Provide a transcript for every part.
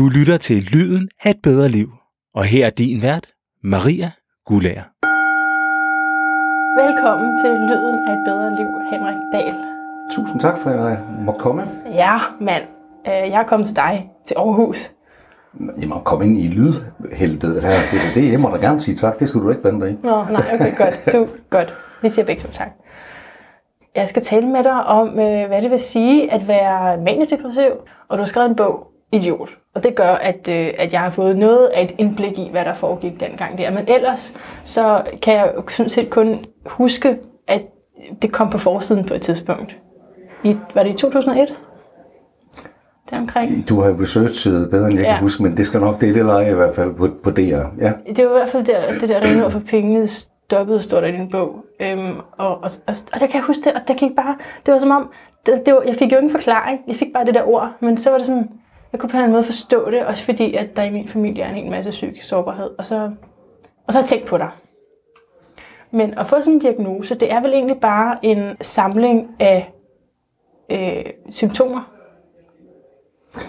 Du lytter til Lyden af et bedre liv. Og her er din vært, Maria Gulager. Velkommen til Lyden af et bedre liv, Henrik Dahl. Tusind tak for, at jeg måtte komme. Ja, mand. Øh, Jeg er kommet til dig, til Aarhus. Jeg må komme ind i lydhelvedet her. Det, det, jeg må da gerne sige tak. Det skulle du ikke blande dig i. Nå, nej, okay, godt. Du, godt. Vi siger begge to tak. Jeg skal tale med dig om, øh, hvad det vil sige at være maniodepressiv, og du har skrevet en bog, Idiot. Og det gør, at, øh, at jeg har fået noget af et indblik i, hvad der foregik dengang der. Men ellers, så kan jeg sådan set kun huske, at det kom på forsiden på et tidspunkt. I, var det i 2001? Deromkring. Du har jo researchet bedre, end jeg Ja. kan huske, men det skal nok det, det leje i hvert fald på, på DR. Ja. Det var i hvert fald der, det der rene for pengene stoppede, står der i din bog. Øhm, og, og, og, og der kan jeg huske det, og der gik bare, det var som om, det, det var, jeg fik jo ingen forklaring, jeg fik bare det der ord, men så var det sådan, jeg kunne på en eller anden måde forstå det, også fordi, at der i min familie er en hel masse psykisk sårbarhed, og så, og så har jeg tænkt på dig. Men at få sådan en diagnose, det er vel egentlig bare en samling af øh, symptomer.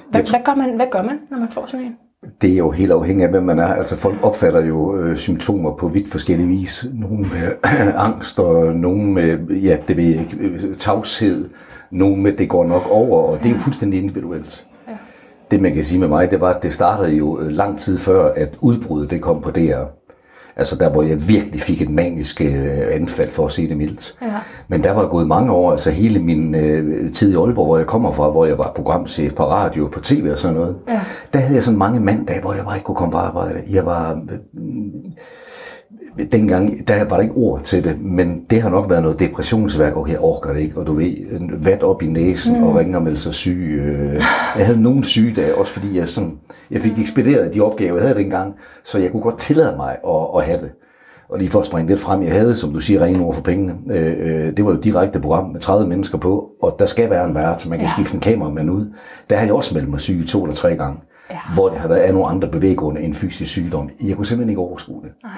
Hvad, hvad, gør man, hvad gør man, når man får sådan en? Det er jo helt afhængigt af, hvem man er. Altså folk opfatter jo øh, symptomer på vidt forskellige vis. Nogle med angst, og nogle med, ja, det ved jeg ikke, øh, tavshed. Nogle med, det går nok over, og det er jo fuldstændig individuelt. Det man kan sige med mig, det var, at det startede jo øh, lang tid før, at udbruddet det kom på DR. Altså der, hvor jeg virkelig fik et manisk øh, anfald, for at sige det mildt. Ja. Men der var gået mange år, altså hele min øh, tid i Aalborg, hvor jeg kommer fra, hvor jeg var programchef på radio, på tv og sådan noget. Ja. Der havde jeg sådan mange mandage, hvor jeg bare ikke kunne komme på arbejde. Jeg var... Øh, dengang, der var der ikke ord til det, men det har nok været noget depressionsværk. Okay, jeg orker det ikke, og du ved, vat op i næsen mm. og ringer og melder sig syg. Øh, jeg havde nogle sygedage, også fordi jeg, sådan, jeg fik ekspederet de opgaver, jeg havde dengang, så jeg kunne godt tillade mig at, at have det. Og lige for at springe lidt frem, jeg havde, som du siger, rene ord for pengene. Øh, øh, det var jo et direkte program med 30 mennesker på, og der skal være en vært, så man kan ja. skifte en kameramand ud. Der har jeg også meldt mig syg to eller tre gange, Ja. hvor det har været af nogle andre bevæggrunde end fysisk sygdom. Jeg kunne simpelthen ikke overskue det. Nej.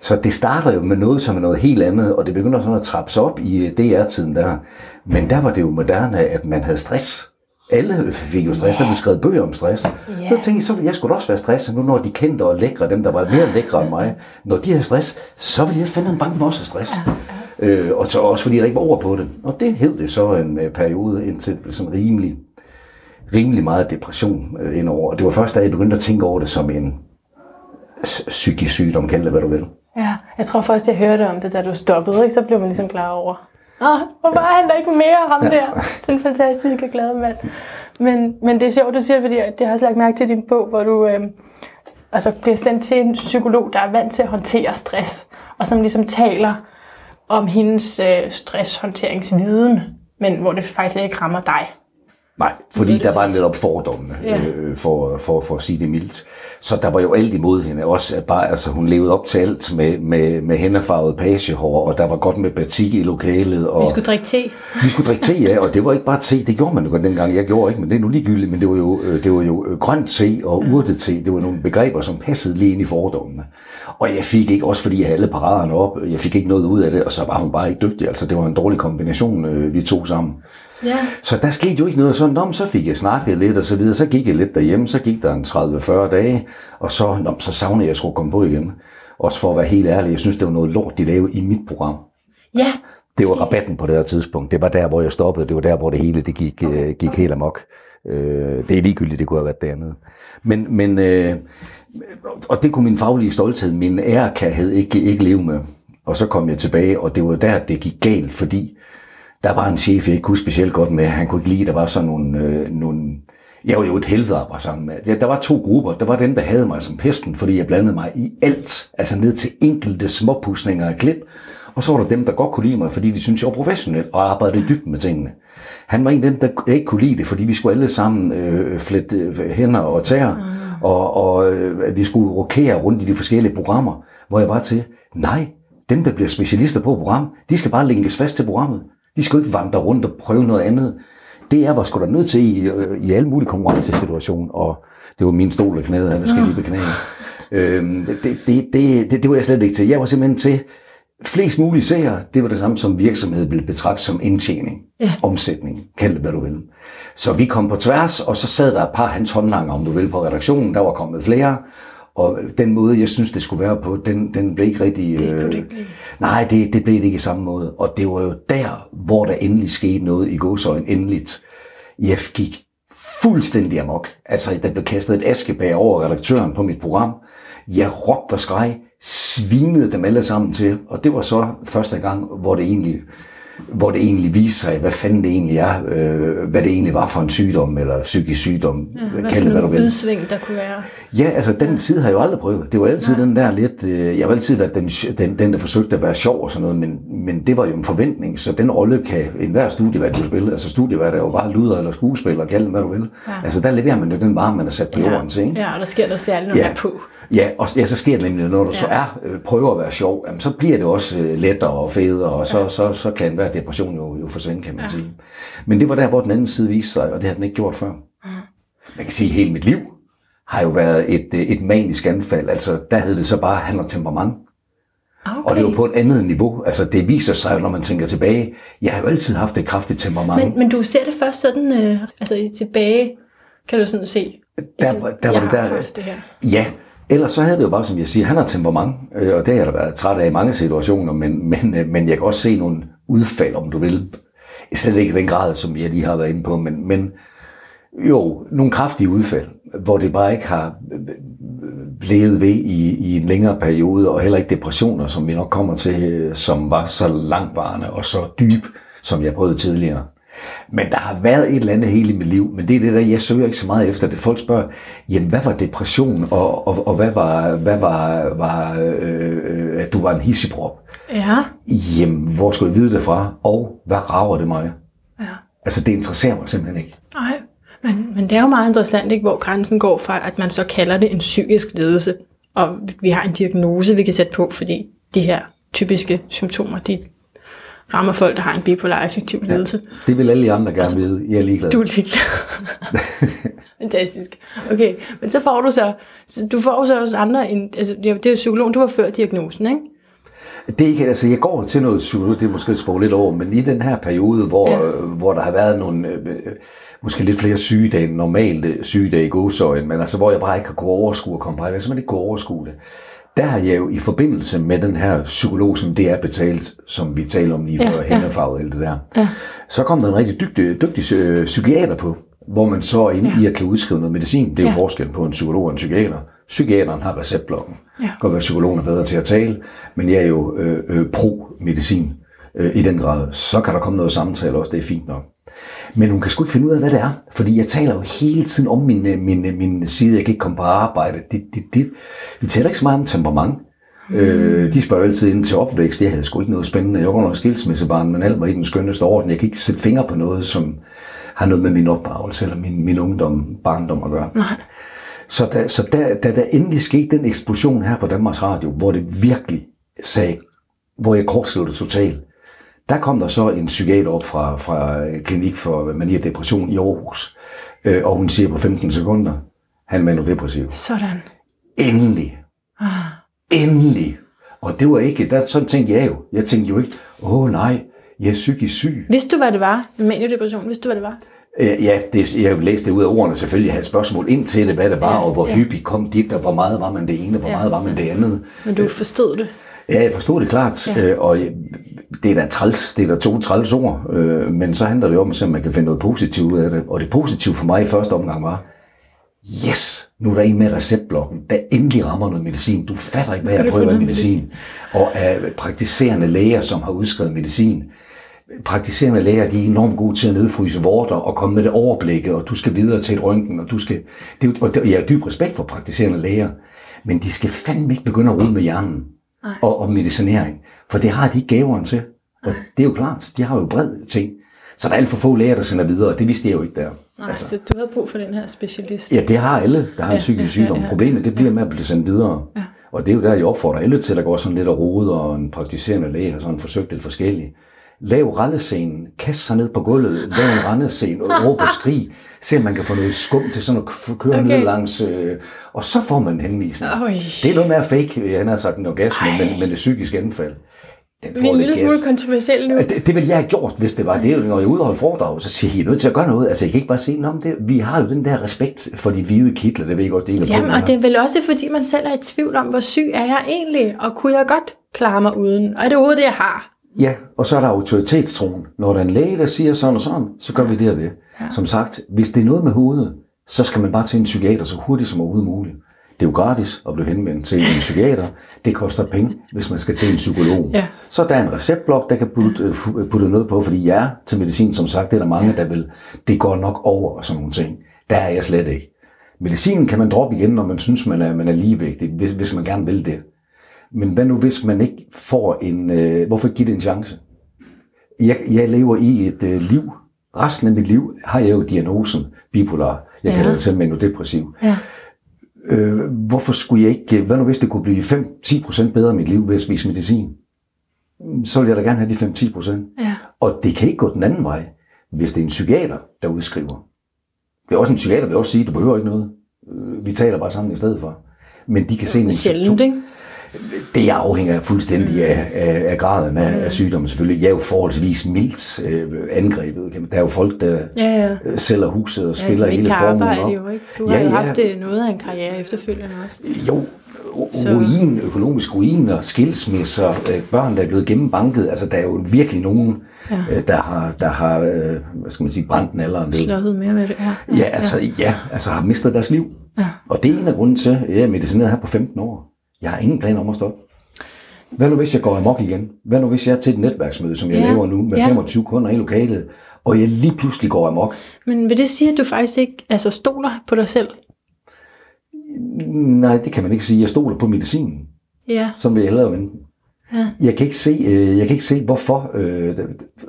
Så det starter jo med noget, som er noget helt andet, og det begynder sådan at trappe sig op i øh, DR-tiden der. Men der var det jo moderne, at man havde stress. Alle fik jo stress, der blev skrevet bøger om stress. Så tænkte jeg, så ville jeg skulle også være stresset nu, når de kendte og lækre, dem der var mere lækre end mig, når de havde stress, så ville jeg finde en bank også have stress. Øh, og så også fordi der ikke var ord på det. Og det hed det så en øh, periode, indtil det blev sådan rimelig, rimelig meget depression øh, indover. Og det var først, da jeg begyndte at tænke over det som en psykisk sygdom, kald det hvad du vil. Ja, jeg tror først, jeg hørte om det, da du stoppede, ikke? så blev man ligesom klar over. Ah, hvorfor er han der ikke mere, ham Ja. der? Den fantastiske glade mand. Men, men det er sjovt, du siger, fordi det har jeg også lagt mærke til din bog, hvor du øh, altså bliver sendt til en psykolog, der er vant til at håndtere stress, og som ligesom taler om hendes øh, stresshåndteringsviden, men hvor det faktisk ikke rammer dig. Nej, fordi der var lidt op fordommene, Ja. øh, for, for, for at sige det mildt. Så der var jo alt imod hende. Også at bare, altså, hun levede op til alt med, med, med hændefarvet pagehår, og der var godt med batik i lokalet. Og Vi skulle drikke te. vi skulle drikke te, ja, og det var ikke bare te, det gjorde man jo godt dengang. Jeg gjorde ikke, men det er nu ligegyldigt. Men det var jo, øh, det var jo øh, grønt te og urtete. Det var nogle begreber, som passede lige ind i fordommene. Og jeg fik ikke, også fordi jeg havde alle paraderne op, jeg fik ikke noget ud af det, og så var hun bare ikke dygtig. Altså, det var en dårlig kombination, vi to sammen. Ja. Så der skete jo ikke noget sådan, Nå, så fik jeg snakket lidt og så videre, så gik jeg lidt derhjemme, så gik der en 30-40 dage, og så, Nå, så savnede jeg at skulle komme på igen. Også for at være helt ærlig, jeg synes, det var noget lort, de lavede i mit program. Ja, Det var rabatten på det her tidspunkt. Det var der, hvor jeg stoppede. Det var der, hvor det hele det gik, okay. gik helt amok. Øh, det er ligegyldigt, det kunne have været dernede. Men, men øh, og det kunne min faglige stolthed, min ærekærhed ikke, ikke leve med. Og så kom jeg tilbage, og det var der, det gik galt, fordi der var en chef, jeg ikke kunne specielt godt med. Han kunne ikke lide, der var sådan nogle, øh, nogle jeg var jo et helvede at arbejde sammen med. Ja, Der var to grupper. Der var dem, der havde mig som pesten, fordi jeg blandede mig i alt. Altså ned til enkelte småpudsninger af klip. Og så var der dem, der godt kunne lide mig, fordi de syntes, jeg var professionel og arbejdede i dybden med tingene. Han var en af dem, der ikke kunne lide det, fordi vi skulle alle sammen øh, flette øh, hænder og tæer, og, og øh, vi skulle rokere rundt i de forskellige programmer, hvor jeg var til, nej, dem, der bliver specialister på et program, de skal bare linkes fast til programmet. De skal jo ikke vandre rundt og prøve noget andet. Det er, var sgu da nødt til i, øh, i alle mulige konkurrencesituationer, og det var min stol, der knæede, han skal lige beknæde. Øhm, det, det, det, det, det var jeg slet ikke til. Jeg var simpelthen til, flest mulige seere, det var det samme som virksomhed ville betragte som indtjening, Ja. omsætning, kald det hvad du vil. Så vi kom på tværs, og så sad der et par hans håndlanger, om du vil, på redaktionen. Der var kommet flere, og den måde, jeg synes, det skulle være på, den, den blev ikke rigtig... Det kunne øh, det ikke blive. Nej, det, det blev det ikke i samme måde. Og det var jo der, hvor der endelig skete noget i godsøjen endeligt. Jeg gik fuldstændig amok. Altså, der blev kastet et askebag over redaktøren på mit program. Jeg råbte og skreg, svinede dem alle sammen til. Og det var så første gang, hvor det egentlig hvor det egentlig viste sig, hvad fanden det egentlig er, øh, hvad det egentlig var for en sygdom, eller psykisk sygdom, Hvad kald det hvad du vil. udsving, der kunne være. Ja, altså den side har jeg jo aldrig prøvet. Det var altid den der lidt... Øh, jeg har altid været den, den, den, der forsøgte at være sjov og sådan noget, men, men det var jo en forventning, så den rolle kan enhver studievært jo spille. Altså studievært er jo bare luder eller skuespiller, kald det hvad du vil. Ja. Altså der leverer man jo den vare, man er sat på jorden til, ikke? ja, og der sker noget særligt, når Ja. man er på. Ja, og ja, så sker det nemlig, når du ja. så Ja. er, øh, prøver at være sjov, jamen, så bliver det også øh, lettere og federe, og så, ja. så, så kan enhver depression jo, jo forsvinde, kan man ja. sige. Men det var der, hvor den anden side viste sig, og det har den ikke gjort før. Man kan sige, at hele mit liv har jo været et, øh, et manisk anfald. Altså, der hed det så bare handler temperament. Okay. Og det var på et andet niveau. Altså, det viser sig jo, når man tænker tilbage. Jeg har jo altid haft et kraftigt temperament. men, men du ser det først sådan, øh, altså tilbage, kan du sådan se. Der at var- der var det har der- det her. Ja, ellers så havde det jo bare, som jeg siger, han har temperament, øh, og det har jeg da været træt af i mange situationer, men, men, øh, men jeg kan også se nogle udfald, om du vil. Slet ikke i den grad, som jeg lige har været inde på, men, men jo, nogle kraftige udfald, hvor det bare ikke har øh, øh, levet ved i, i en længere periode, og heller ikke depressioner, som vi nok kommer til, øh, som var så langvarende og så dyb, som jeg prøvede tidligere. Men der har været et eller andet hele mit liv, men det er det der, jeg søger ikke så meget efter det. Folk spørger, jamen hvad var depression, og, og, og hvad var, hvad var, var øh, øh, at du var en hisseprop? Ja, Jamen, hvor skulle jeg vide det fra? Og hvad rager det mig? ja. Altså, det interesserer mig simpelthen ikke. Nej, men, men det er jo meget interessant, ikke, hvor grænsen går fra, at man så kalder det en psykisk lidelse, og vi har en diagnose, vi kan sætte på, fordi de her typiske symptomer, de rammer folk, der har en bipolar affektiv lidelse. Det vil alle de andre gerne vide. Jeg er ligeglad. Du er ligeglad. Fantastisk. Okay, men så får du så, så du får så også andre, end, altså ja, det er jo psykologen, du har før diagnosen, ikke? Det er ikke, altså jeg går til noget psykolog, det er måske sprog lidt over, men i den her periode, hvor, Ja. ja. hvor der har været nogle, øh, øh, måske lidt flere sygedage end normalt øh, sygedage i godsøjen, men altså hvor jeg bare ikke har kunnet overskue at komme på, jeg simpelthen ikke kunne overskue det. Der har jeg jo i forbindelse med den her psykolog, som det er betalt, som vi taler om lige før, ja. ja, hændefarvet alt det der, Ja. så kom der en rigtig dygtig, dygtig øh, psykiater på, hvor man så er inde Ja. i at kan udskrive noget medicin. Det er jo Ja. forskel på en psykolog og en psykiater. Psykiateren har receptblokken. Ja. Det kan godt være, at psykologen er bedre til at tale, men jeg er jo øh, øh, pro-medicin øh, i den grad. Så kan der komme noget samtale også, det er fint nok. Men hun kan sgu ikke finde ud af, hvad det er. Fordi jeg taler jo hele tiden om min, øh, min, øh, min side, jeg kan ikke komme på arbejde. Det, det, det. Vi taler ikke så meget om temperament. Øh, de spørger altid ind til opvækst. Jeg havde sgu ikke noget spændende. Jeg var nok skilsmissebarn, men alt var i den skønneste orden. Jeg kan ikke sætte fingre på noget, som har noget med min opdragelse eller min, min ungdom, barndom at gøre. Nej. Så, da, så da, da der endelig skete den eksplosion her på Danmarks Radio, hvor det virkelig sagde, hvor jeg kortsluttede totalt, der kom der så en psykiater op fra, fra klinik for mani og depression i Aarhus, øh, og hun siger på 15 sekunder, han er manodepressiv. Sådan. Endelig. Ah. Endelig. Og det var ikke, der, sådan tænkte jeg jo. Jeg tænkte jo ikke, åh nej, jeg er psykisk syg. Vidste du, hvad det var? En maniodepression, vidste du, hvad det var? Øh, Ja, det, jeg læste det ud af ordene selvfølgelig. Jeg havde spørgsmål ind til det, hvad det var, Ja, og hvor ja. hyppigt kom dit, og hvor meget var man det ene, hvor Ja, ja, meget var man det andet. Men du forstod det. Ja, jeg forstod det klart, Ja. øh, og det er da træls, det er da to træls ord, øh, men så handler det om, at man kan finde noget positivt ud af det. Og det positive for mig i første omgang var, yes, nu er der en med receptblokken, der endelig rammer noget medicin. Du fatter ikke, hvad jeg prøver af noget medicin. Og af praktiserende læger, som har udskrevet medicin. Praktiserende læger, de er enormt gode til at nedfryse vorter og komme med det overblikket, og du skal videre til et røntgen, og du skal... Det er, og jeg har dyb respekt for praktiserende læger, men de skal fandme ikke begynde at rode med hjernen og, og medicinering, for det har de ikke gaveren til. Og det er jo klart, de har jo bred ting. Så der er alt for få læger, der sender videre, det vidste jeg jo ikke der. Nej, altså. så du havde brug for den her specialist. Ja, det har alle, der har en Ja, psykisk ja, sygdom. ja, ja. Problemet, det bliver med at blive sendt videre. Ja. Og det er jo der, jeg opfordrer alle til at gå sådan lidt og rode, og en praktiserende læge har sådan forsøgt lidt forskelligt. Lav rallescenen, kast sig ned på gulvet, lav en rallescene, og råb og skrig. Se om man kan få noget skum til sådan at køre Okay. ned langs, øh, og så får man en henvisning. Øj. Det er noget med at fake, han har sagt en orgasme, Ej. men, men det psykiske anfald. den Vi er en lille smule kontroversielle nu. det, det ville jeg have gjort, hvis det var det. Når jeg er ude og holde foredrag, så siger jeg, I er nødt til at gøre noget. Altså, jeg kan ikke bare sige, at det, vi har jo den der respekt for de hvide kitler, det ved jeg godt, det er Jamen, på, og det er vel også, fordi man selv er i tvivl om, hvor syg er jeg egentlig, og kunne jeg godt klare mig uden? Og er det overhovedet det, jeg har? Ja, og så er der autoritetstroen. Når der er en læge, der siger sådan og sådan, så gør vi det og det. Ja. Som sagt, hvis det er noget med hovedet, så skal man bare til en psykiater så hurtigt som overhovedet muligt. Det er jo gratis at blive henvendt til en psykiater. Det koster penge, hvis man skal til en psykolog. Ja. Så der er en receptblok, der kan putte, øh, fu- putte noget på, fordi ja, til medicin, som sagt, det er der mange, der vil, det går nok over og sådan nogle ting. Der er jeg slet ikke. Medicinen kan man droppe igen, når man synes, man er, man er ligevægtig, hvis, hvis man gerne vil det. Men hvad nu, hvis man ikke får en... Øh, hvorfor give det en chance? Jeg, jeg lever i et øh, liv. Resten af mit liv har jeg jo diagnosen bipolar. Jeg Ja. kalder det til manodepressiv. Ja. Øh, hvorfor skulle jeg ikke... Hvad nu, hvis det kunne blive 5-10% bedre i mit liv ved at spise medicin? Så vil jeg da gerne have de 5-10%. Ja. Og det kan ikke gå den anden vej, hvis det er en psykiater, der udskriver. Det er også en psykiater, vil også sige, du behøver ikke noget. Øh, Vi taler bare sammen i stedet for. Men de kan se en Sjældent, ikke? Det afhænger fuldstændig af, af, af graden af, af sygdommen selvfølgelig. Jeg er jo forholdsvis mildt øh, angrebet. Der er jo folk, der Ja, ja. sælger huset og Ja, spiller ikke hele formuen op. jo, ikke? Du har Ja, jo ja. haft øh, noget af en karriere efterfølgende også. Jo, ruin, økonomisk ruin og skilsmisser, øh, børn, der er blevet gennembanket. Altså, der er jo virkelig nogen, ja. øh, der har, der har hvad skal man sige, brændt den alderen. Slået mere med det, ja. Ja, altså, ja, altså har mistet deres liv. Ja. Og det er en af grunden til, at jeg er medicineret her på 15 år. Jeg har ingen plan om at stoppe. Hvad nu hvis jeg går amok igen? Hvad nu hvis jeg er til et netværksmøde, som jeg Ja, laver nu, med ja. 25 kunder i lokalet, og jeg lige pludselig går amok? Men vil det sige, at du faktisk ikke altså, stoler på dig selv? Nej, det kan man ikke sige. Jeg stoler på medicinen, Ja. som vil hellere vente. Ja. Jeg kan ikke se, øh, jeg kan ikke se hvorfor. Øh,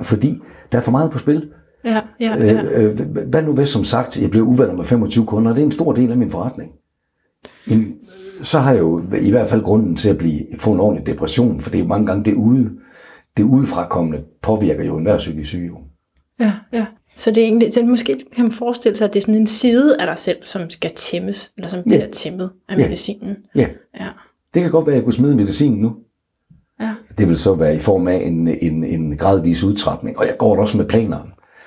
fordi der er for meget på spil. Ja, ja, ja. Øh, øh, hvad nu hvis, som sagt, jeg blev uvenner med 25 kunder? Det er en stor del af min forretning. Så har jeg jo i hvert fald grunden til at blive, få en ordentlig depression, for det er jo mange gange det ude, det udefrakommende påvirker jo enhver psykisk syge. jo. Ja, ja. Så det er egentlig, så måske kan man forestille sig, at det er sådan en side af dig selv, som skal tæmmes, eller som bliver tæmmet af Ja. medicinen. Ja, Ja. det kan godt være, at jeg kunne smide medicinen nu. Ja. Det vil så være i form af en, en, en gradvis udtrapning, og jeg går også med planer.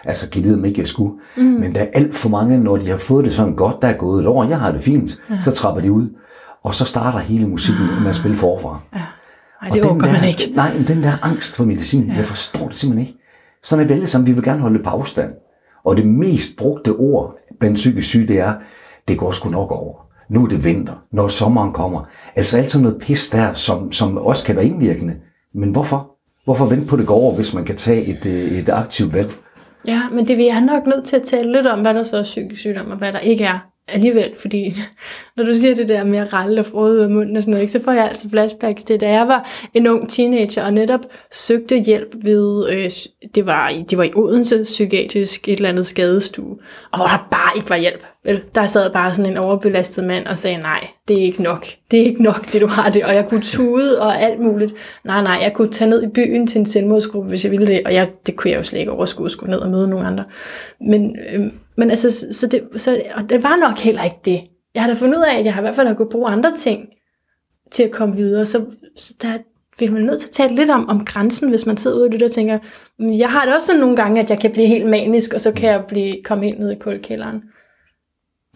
Altså, kan vide, om ikke jeg skulle. Mm. Men der er alt for mange, når de har fået det sådan godt, der er gået et år, jeg har det fint, ja. så trapper de ud. Og så starter hele musikken med at spille forfra. Ej, Og det der, man ikke. Nej, men den der angst for medicin, ja. jeg forstår det simpelthen ikke. Sådan er vi alle sammen, vi vil gerne holde på afstand. Og det mest brugte ord blandt psykisk syge, det er, det går sgu nok over. Nu er det vinter, når sommeren kommer. Altså alt sådan noget pis der, som, som også kan være indvirkende. Men hvorfor? Hvorfor vente på, det går over, hvis man kan tage et, øh, et aktivt valg? Ja, men det vi er nok nødt til at tale lidt om, hvad der så er psykisk sygdom, og hvad der ikke er alligevel, fordi når du siger det der med at ralle og frode ud af munden og sådan noget, ikke, så får jeg altså flashbacks til, da jeg var en ung teenager og netop søgte hjælp ved, øh, det, var, i- det var i Odense psykiatrisk et eller andet skadestue, og hvor der bare ikke var hjælp. Vel? Der sad bare sådan en overbelastet mand og sagde, nej, det er ikke nok. Det er ikke nok, det du har det. Og jeg kunne tude og alt muligt. Nej, nej, jeg kunne tage ned i byen til en selvmordsgruppe, hvis jeg ville det. Og jeg, det kunne jeg jo slet ikke overskue at skulle ned og møde nogen andre. Men, øh, men altså, så, det, så og det var nok heller ikke det. Jeg har da fundet ud af, at jeg har i hvert fald har kunnet bruge andre ting til at komme videre. Så, så der vil man nødt til at tale lidt om, om grænsen, hvis man sidder ude og lytter og tænker, "Mm, jeg har det også sådan nogle gange, at jeg kan blive helt manisk, og så kan jeg blive, komme ind ned i kuldkælderen.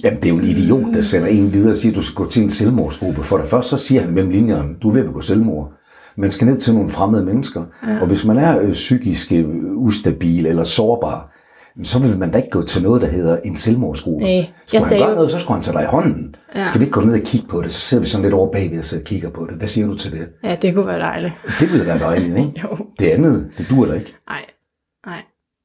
Jamen, det er jo en idiot, der sender en videre og siger, at du skal gå til en selvmordsgruppe. For det første, så siger han mellem linjerne, du er ved at begå selvmord. Man skal ned til nogle fremmede mennesker. Ja. Og hvis man er øh, psykisk øh, ustabil eller sårbar, så vil man da ikke gå til noget, der hedder en selvmordsgruppe. Nej, jeg Skulle han gøre jo- noget, så skulle han tage dig i hånden. Ja. Skal vi ikke gå ned og kigge på det? Så sidder vi sådan lidt over bagved og sidder og kigger på det. Hvad siger du til det? Ja, det kunne være dejligt. Det ville være dejligt, ikke? Jo, Det andet, det dur da ikke. nej, nej.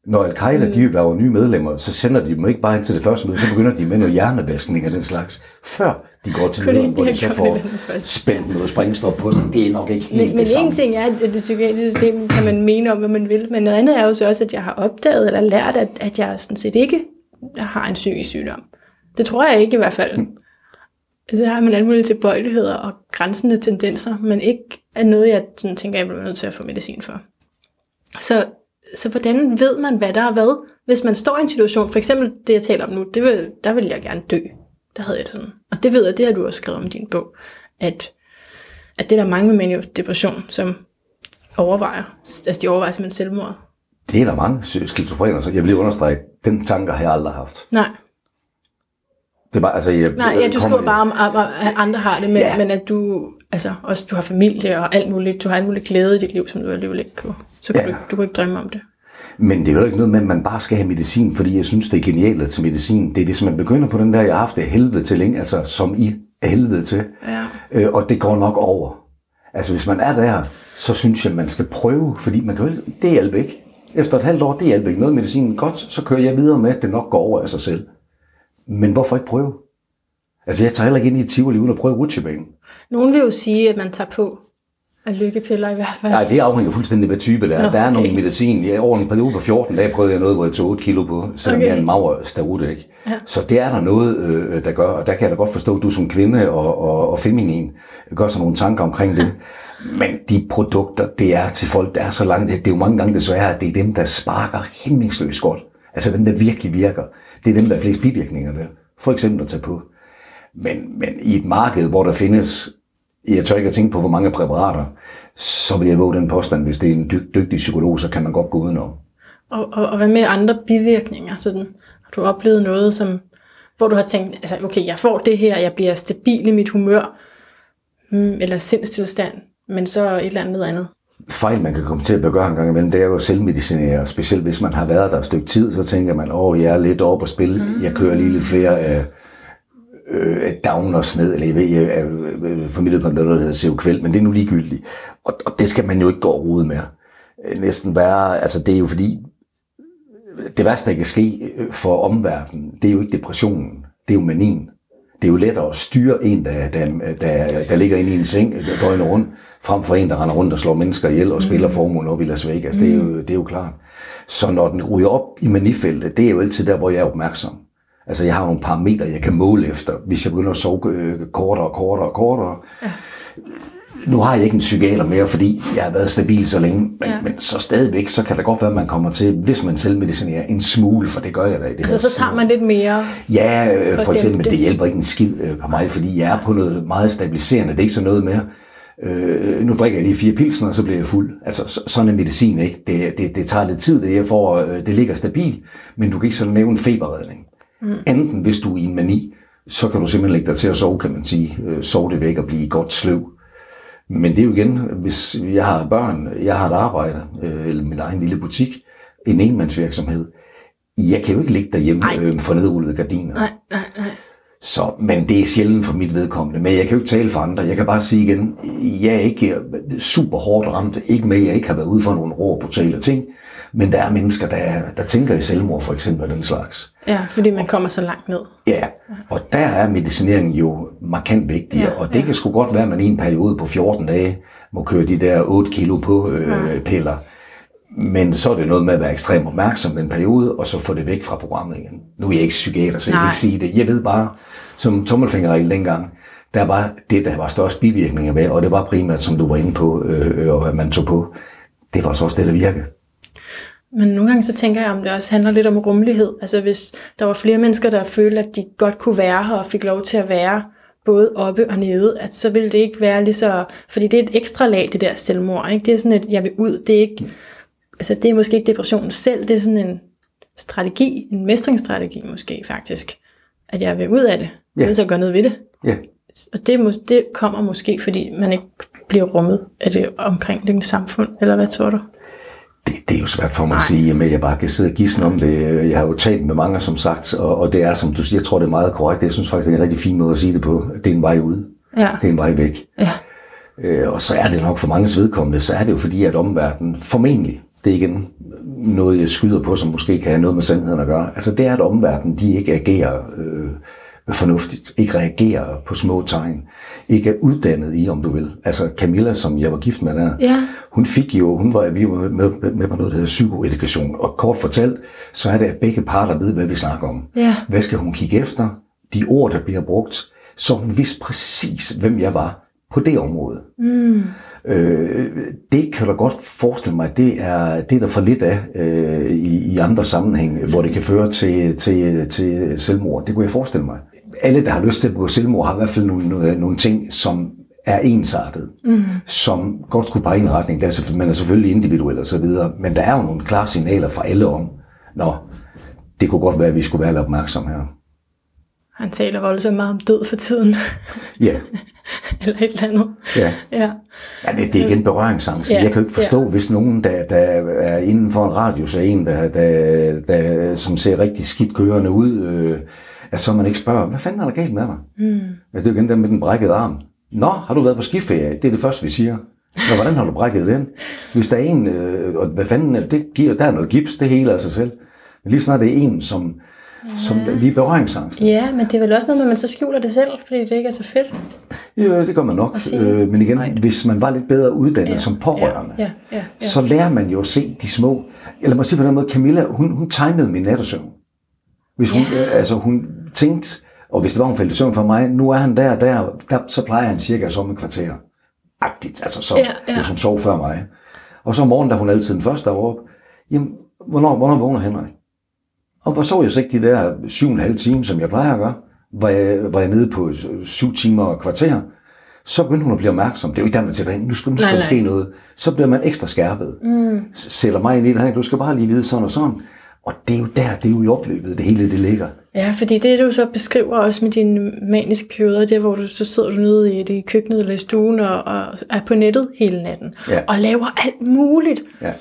Når Al-Qaida, de vil være nye medlemmer, så sender de dem ikke bare ind til det første møde, så begynder de med noget hjernevaskning af den slags, før de går til ikke hvor de så får spændt noget springstop på sig. Det er nok ikke helt Men, men en ting er, at det psykiatriske system kan man mene om, hvad man vil, men noget andet er jo så også, at jeg har opdaget eller lært, at, at jeg sådan set ikke har en psykisk sygdom. Det tror jeg ikke i hvert fald. Så har man alle mulige tilbøjeligheder og grænsende tendenser, men ikke er noget, jeg sådan tænker, jeg bliver nødt til at få medicin for. Så, så hvordan ved man, hvad der er hvad? Hvis man står i en situation, for eksempel det, jeg taler om nu, det vil, der vil jeg gerne dø. Der havde jeg det sådan. Og det ved jeg, det har du også skrevet om i din bog, at, at det er der mange med depression, som overvejer. Altså, de overvejer simpelthen selvmord. Det er der mange skizofrener, så jeg vil lige understrege, den tanker har jeg aldrig haft. Nej, Det er bare, altså, jeg, nej ja, du skriver bare om, om, at andre har det, men, Ja. men at du, altså, også du har familie og alt muligt, du har alt muligt glæde i dit liv, som du alligevel ikke kunne. Så kan Ja. du, ikke- du kunne ikke drømme om det. Men det er jo ikke noget med, at man bare skal have medicin, fordi jeg synes, det er genialt at tage medicin. Det er, hvis man begynder på den der, jeg har haft det helvede til længe, altså som i helvede til, Ja. øh, og det går nok over. Altså hvis man er der, så synes jeg, man skal prøve, fordi man kan jo, ikke- det hjælper ikke. Efter et halvt år, det hjælper ikke noget medicin. Godt, så kører jeg videre med, at det nok går over af sig selv. Men hvorfor ikke prøve? Altså jeg tager heller ikke ind i et tivoli uden at prøve rutsjebanen. Nogen vil jo sige, at man tager på af lykkepiller i hvert fald. Nej, det afhænger fuldstændig af, hvad type det er. Nå, Der er nogle okay. medicin. Ja, over en periode på 14 dage prøvede jeg noget, hvor jeg tog 8 kilo på, selvom Okay. jeg er en mager starude, ikke? Ja. Så det er der noget, øh, der gør, og der kan jeg da godt forstå, at du som kvinde og, og, og feminin gør sig nogle tanker omkring det. Men de produkter, det er til folk, der er så langt, det er jo mange gange desværre, at det er dem, der sparker hæmningsløst godt. Altså dem, der virkelig virker. Det er dem, der er flest bivirkninger ved. For eksempel at tage på. Men, men i et marked, hvor der findes, jeg tør ikke at tænke på, hvor mange præparater, så vil jeg våge den påstand, hvis det er en dy- dygtig psykolog, så kan man godt gå udenom. Og, og, og hvad med andre bivirkninger? Sådan, har du oplevet noget, som, hvor du har tænkt, altså, okay, jeg får det her, jeg bliver stabil i mit humør, hmm, eller sindstilstand, men så et eller andet andet. fejl, man kan komme til at begøre en gang imellem, det er jo at selvmedicinere. Specielt hvis man har været der et stykke tid, så tænker man, åh, jeg er lidt oppe at spille, jeg kører lige lidt flere øh, øh, downers ned, eller jeg ved, jeg er formidlet på noget, der hedder SEO Kvæld, men det er nu ligegyldigt. Og, og det skal man jo ikke gå og rode med. Øh, Næsten være, altså det er jo fordi, det værste, der kan ske øh, for omverdenen, det er jo ikke depressionen, det er jo manien. Det er jo lettere at styre en, der, der, der, der ligger inde i en seng døgnet rundt, frem for en, der render rundt og slår mennesker ihjel og spiller formuen op i Las Vegas. Det er, jo, det er jo klart. Så når den ryger op i manifeltet, det er jo altid der, hvor jeg er opmærksom. Altså jeg har nogle parametre, jeg kan måle efter, hvis jeg begynder at sove øh, kortere og kortere og kortere. Ja. Nu har jeg ikke en psykiater mere, fordi jeg har været stabil så længe, men, ja. Men så stadigvæk, så kan det godt være, at man kommer til, hvis man selvmedicinerer en smule, for det gør jeg da i det Altså, her så tager man lidt mere... Ja, øh, for For eksempel, dem, det- hjælper ikke en skid øh, på mig, fordi jeg er på noget meget stabiliserende. Det er ikke sådan noget med, øh, nu drikker jeg lige fire pilsner, og så bliver jeg fuld. Altså, så, sådan er medicin ikke. Det, det, det tager lidt tid, det, jeg får, øh, det ligger stabilt, men du kan ikke sådan nævne feberredning. Mm. Enten hvis du er i en mani, så kan du simpelthen lægge dig til at sove, kan man sige. Øh, sove det væk og blive godt sløv. Men det er jo igen, hvis jeg har børn, jeg har et arbejde, øh, eller min egen lille butik, en enmandsvirksomhed, jeg kan jo ikke ligge derhjemme øh, for nedrullede gardiner. Nej, nej, nej. Så, men det er sjældent for mit vedkommende. Men jeg kan jo ikke tale for andre. Jeg kan bare sige igen, jeg er ikke super hårdt ramt. Ikke med, at jeg ikke har været ude for nogle rå, brutale ting. Men der er mennesker, der, der tænker i selvmord for eksempel og den slags. Ja, fordi man kommer så langt ned. Ja, og der er medicineringen jo markant vigtigere. Ja, og det kan sgu godt være, at man i en periode på 14 dage må køre de der 8 kilo på øh, piller. Men så er det noget med at være ekstremt opmærksom en periode, og så få det væk fra programmet igen. Nu er jeg ikke psykiater, så jeg kan Nej. ikke sige det. Jeg ved bare, som tommelfingerregel dengang, der var det, der var størst bivirkninger med, og det var primært, som du var inde på, øh, og at man tog på, det var så også det, der virkede. Men nogle gange så tænker jeg, om det også handler lidt om rummelighed. Altså hvis der var flere mennesker, der følte, at de godt kunne være her og fik lov til at være både oppe og nede, at så ville det ikke være lige så... Fordi det er et ekstra lag, det der selvmord. Ikke? Det er sådan et, jeg vil ud. Det er, ikke, altså det er måske ikke depressionen selv, det er sådan en strategi, en mestringsstrategi måske faktisk, at jeg vil ud af det. Ja. nødt til at gøre noget ved det. Ja. Og det, det kommer måske, fordi man ikke bliver rummet af det omkringliggende samfund, eller hvad tror du? Det, det er jo svært for mig Nej. at sige, at jeg bare kan sidde og gisne om det. Jeg har jo talt med mange, som sagt, og, og det er, som du siger, jeg tror, det er meget korrekt. Jeg synes faktisk, det er en rigtig fin måde at sige det på. Det er en vej ud. Ja, Det er en vej væk. ja, Øh, og så er det nok for mange vedkommende, så er det jo fordi, at omverdenen formentlig, det er igen noget, jeg skyder på, som måske kan have noget med sandheden at gøre. Altså det er, at omverdenen, de ikke agerer øh, fornuftigt, ikke reagerer på små tegn, ikke er uddannet i, om du vil. Altså Camilla, som jeg var gift med der, Ja. hun fik jo, hun var, vi var med, med, med på noget, der hedder psykoedukation, og kort fortalt, så er det, at begge parter ved, hvad vi snakker om. Ja. Hvad skal hun kigge efter? De ord, der bliver brugt, så hun vidste præcis, hvem jeg var på det område. Mm. Øh, det kan du godt forestille mig, det er, det er der for lidt af øh, i, i andre sammenhænge, hvor det kan føre til, til, til selvmord. Det kunne jeg forestille mig. Alle, der har lyst til at begå selvmord, har i hvert fald nogle, nogle, ting, som er ensartet, mm. som godt kunne pege i en retning. Der er, selvfø- man er selvfølgelig individuel og så videre, men der er jo nogle klare signaler fra alle om, nå, det kunne godt være, at vi skulle være lidt opmærksomme her. Han taler voldsomt meget om død for tiden. Ja, eller et eller andet. ja. Ja. Ja, det, det er igen berøringsangst. Ja, Jeg kan jo ikke forstå, ja. hvis nogen, der, der er inden for en radius af en, der, der, der, som ser rigtig skidt kørende ud, øh, at så man ikke spørger, hvad fanden er der galt med dig? Mm. Det er jo igen den med den brækkede arm. Nå, har du været på skiferie? Det er det første, vi siger. Nå, hvordan har du brækket den? Hvis der er en, øh, og hvad fanden, er- det giver, der er noget gips, det hele af sig selv. Men lige snart det er en, som, som vi er berøringsangst. ja, men det er vel også noget med, at man så skjuler det selv, fordi det ikke er så fedt. Ja, det gør man nok. Øh, men igen, nej. hvis man var lidt bedre uddannet ja, som pårørende, Ja, ja, ja. så lærer man jo at se de små. Eller må sige på den måde, Camilla, hun, hun timede min nattesøvn. Hvis hun, Ja. øh, altså hun tænkte, og hvis det var, hun faldt i søvn for mig, nu er han der, der, der så plejer han cirka som et kvarter. Agtigt, altså så, Ja, ja, hvis hun sov før mig. Og så om morgenen, da hun altid den første var op, jamen, hvornår, hvornår vågner Henrik? Og hvor så jeg så ikke de der syv og en halv time, som jeg plejer at gøre, var jeg, var jeg nede på syv timer og kvarter, så begyndte hun at blive opmærksom. Det er jo ikke der, man ind. Nu skal, nu skal Nej, der ske noget. Så bliver man ekstra skærpet. Mm. Sætter mig ind i det her. Du skal bare lige vide sådan og sådan. Og det er jo der, det er jo i opløbet, det hele det ligger. Ja, fordi det du så beskriver også med dine maniske perioder, det er, hvor du så sidder du nede i det køkkenet eller i stuen og, og er på nettet hele natten. Ja. Og laver alt muligt. Ja.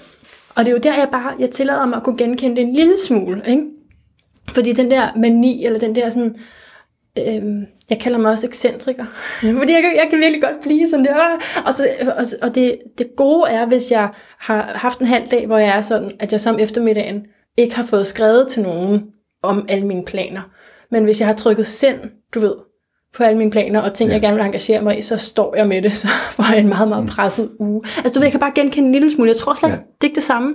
Og det er jo der, jeg bare, jeg tillader mig at kunne genkende det en lille smule, ikke? Fordi den der mani, eller den der sådan, øhm, jeg kalder mig også ekscentriker, fordi jeg, kan- jeg kan virkelig godt blive sådan der. Og, så, og, og det, det gode er, hvis jeg har haft en halv dag, hvor jeg er sådan, at jeg som eftermiddagen ikke har fået skrevet til nogen om alle mine planer. Men hvis jeg har trykket send, du ved, på alle mine planer og ting, ja. jeg gerne vil engagere mig i, så står jeg med det, så jeg en meget, meget presset uge. Altså du ved, jeg kan bare genkende en lille smule. Jeg tror slet Ja. det er ikke det samme.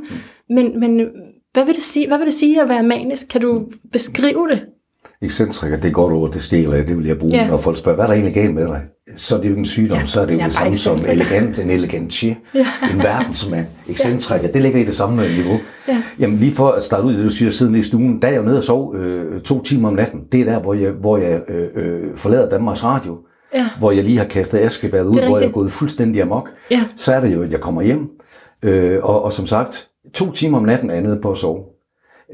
Men, men hvad, vil det sige, hvad vil det sige at være manisk? Kan du beskrive det? Ekscentriker, det er godt ord, det stjæler jeg, det vil jeg bruge, ja. når folk spørger, hvad er der egentlig galt med dig? Så er det jo en sygdom, ja. så er det jo det samme som elegant, en elegantier, ja. en verden, som er ekscentriker. Det ligger i det samme niveau. Ja. Jamen lige for at starte ud det, du siger, siden i stuen, der er jeg jo nede og sove øh, to timer om natten. Det er der, hvor jeg, hvor jeg øh, øh, forlader Danmarks Radio, Ja. hvor jeg lige har kastet askebæret ud, hvor jeg er gået fuldstændig amok. Ja. Så er det jo, at jeg kommer hjem, øh, og, og som sagt, to timer om natten er jeg nede på at sove.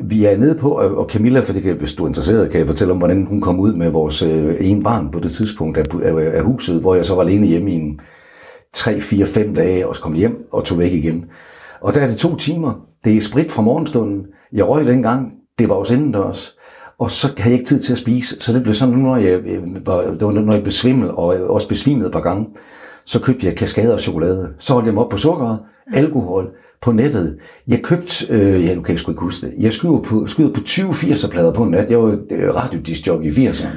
Vi er nede på, og Camilla, for det kan, hvis du er interesseret, kan jeg fortælle om, hvordan hun kom ud med vores øh, ene barn på det tidspunkt af, af, af huset, hvor jeg så var alene hjemme i en 3, 4, 5 dage, og så kom hjem og tog væk igen. Og der er det to timer. Det er sprit fra morgenstunden. Jeg røg dengang. Det var også indendørs. Og så havde jeg ikke tid til at spise. Så det blev sådan, når jeg, øh, var, det var, når jeg blev svimmel, og øh, også besvimede et par gange, så købte jeg kaskader og chokolade. Så holdt jeg mig op på sukker, alkohol, på nettet. Jeg købte, øh, ja, nu kan jeg sgu ikke huske det, jeg skyder på, skyder på 20 80'er-plader på en nat. Jeg var øh, radiodisjockey i 80'erne.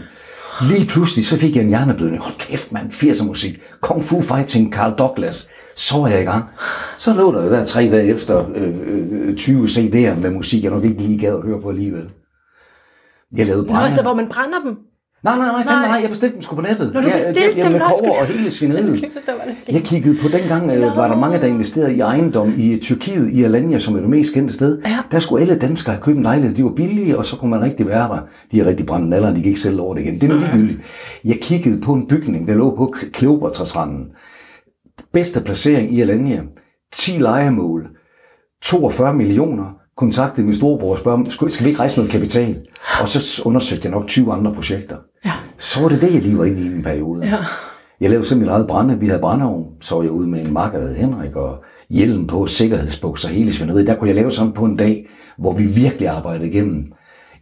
Lige pludselig, så fik jeg en hjerneblødning. Hold kæft, mand, 80'er musik. Kung Fu Fighting, Carl Douglas. Så var jeg i gang. Så lå der jo der tre dage efter øh, øh, 20 CD'er med musik, jeg nok ikke lige gad at høre på alligevel. Jeg lavede Nå, altså, brænder. hvor man brænder dem. Nej, nej, nej, fandme, Nej. jeg bestilte dem sgu på nettet. Når du jeg, bestilte jeg, jeg, dem, med nå, skal- kover og hele Jeg svineriet. forstå, hvad der. Jeg kiggede på dengang, øh, var der mange, der investerede i ejendom i Tyrkiet, i Alanya, som er det mest kendte sted. Ja. Der skulle alle danskere købt en lejlighed. De var billige, og så kunne man rigtig være der. De er rigtig brændt alder, de kan ikke sælge over det igen. Det er ligegyldigt. Jeg kiggede på en bygning, der lå på Kleopatra-stranden. Bedste placering i Alanya. 10 lejemål. 42 millioner. Kontaktede min storebror og spørger, "Skal- skal vi ikke rejse noget kapital? Og så undersøgte jeg nok 20 andre projekter. Ja. Så var det det, jeg lige var inde i en periode. Ja. Jeg lavede simpelthen eget brænde. Vi havde brændeovn. Så var jeg ude med en makker, der hed Henrik, og hjelm på, sikkerhedsbukser, hele svineriet. Der kunne jeg lave sådan på en dag, hvor vi virkelig arbejdede igennem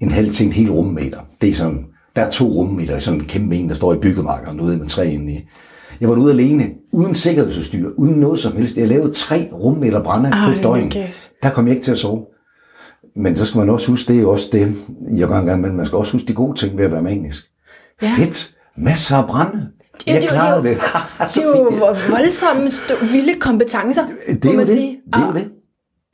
en halv til en hel rummeter. Det er sådan, der er to rummeter i sådan en kæmpe en, der står i byggemarkeren ude med træ inde i. Jeg var ude alene, uden sikkerhedsudstyr, uden noget som helst. Jeg lavede tre rummeter brænde på et døgn. Der kom jeg ikke til at sove. Men så skal man også huske, det er også det, jeg gør engang, men man skal også huske de gode ting ved at være manisk. Ja. Fedt. Masser af brænde. Jeg det er klarede det er det. jo- Så Det er jo voldsomme, vilde kompetencer, det må er jo man det. sige. Det er Og det.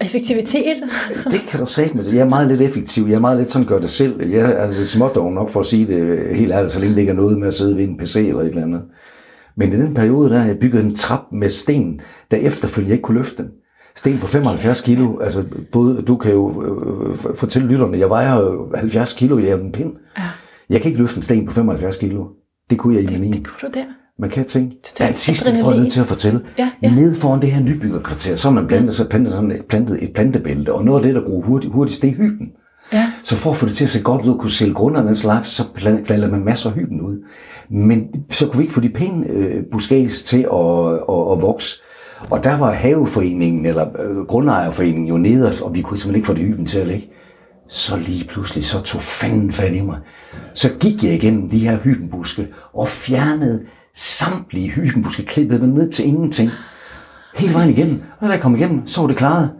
Effektivitet. Det kan du sige med. Jeg er meget lidt effektiv. Jeg er meget lidt sådan gør det selv. Jeg er lidt smådog nok for at sige det helt ærligt, så længe det ikke er noget med at sidde ved en PC eller et eller andet. Men i den periode, der jeg bygget en trap med sten, der efterfølgende jeg ikke kunne løfte den. Sten på 75 kilo. Altså, både, du kan jo øh, f- fortælle lytterne, jeg vejer jo 70 kilo, jeg er en pind. Ja. Jeg kan ikke løfte en sten på 75 kilo. Det kunne jeg i Det, mani. det kunne du der. Man kan Der er en sidste, tror, jeg nødt til at fortælle. Ja, ja. Nede foran det her nybyggerkvarter, så man plantet, så plantet, sådan, plantet et plantebælte, og noget af det, der går hurtigt, hurtigst, det er hyben. Ja. Så for at få det til at se godt ud og kunne sælge grunder og den slags, så plan- planter man masser af hyben ud. Men så kunne vi ikke få de pæne øh, buskæs til at, at, at vokse. Og der var haveforeningen, eller øh, grundejerforeningen jo nede, og vi kunne simpelthen ikke få det hyben til at ligge. Så lige pludselig, så tog fanden fat i mig. Så gik jeg igennem de her hybenbuske og fjernede samtlige hybenbuske, klippede dem ned til ingenting. Hele vejen igennem. Og da jeg kom igennem, så var det klaret.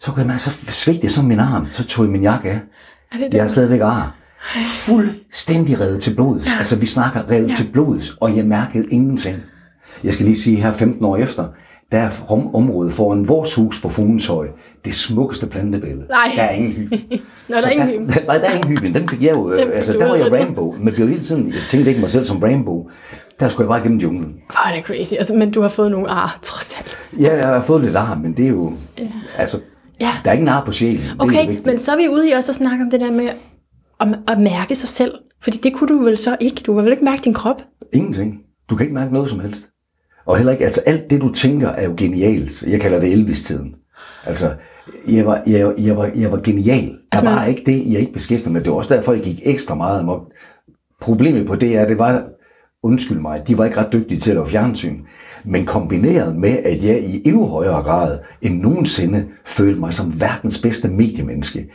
Så kunne jeg mærke, så svigtede jeg sådan min arm. Så tog jeg min jakke af. Er det Jeg er stadigvæk ar. Fuldstændig revet til blodet. Ja. Altså, vi snakker revet ja. til blodet, og jeg mærkede ingenting. Jeg skal lige sige her 15 år efter, der er rum- området foran vores hus på Fugenshøj det smukkeste plantebillede. Nej. Der er ingen hyben. Nå, der er ingen. Der, nej, der er ingen hyben. Den fik jeg jo. Den fik altså, der var jeg. Rambo. Men blev hele tiden, jeg tænkte ikke mig selv som Rambo. Der skulle jeg bare igennem junglen. Åh, det er crazy. Altså, men du har fået nogle ar, trods alt. Ja, jeg har fået lidt arm, men det er jo... Ja. Altså, Ja. der er ikke nar på sjælen. Det er Okay, men så er vi ude i også at snakke om det der med at, at mærke sig selv. Fordi det kunne du vel så ikke. Du vil vel ikke mærke din krop? Ingenting. Du kan ikke mærke noget som helst. Og heller ikke, altså alt det du tænker er jo genialt. Jeg kalder det Elvis-tiden. Altså, jeg var, jeg, jeg, var, jeg var genial. Der Altså, var ikke det, jeg ikke beskæftigede med. Det var også derfor, jeg gik ekstra meget amok. Problemet på det er, det var, undskyld mig, de var ikke ret dygtige til at lave fjernsyn. Men kombineret med, at jeg i endnu højere grad end nogensinde følte mig som verdens bedste mediemenneske,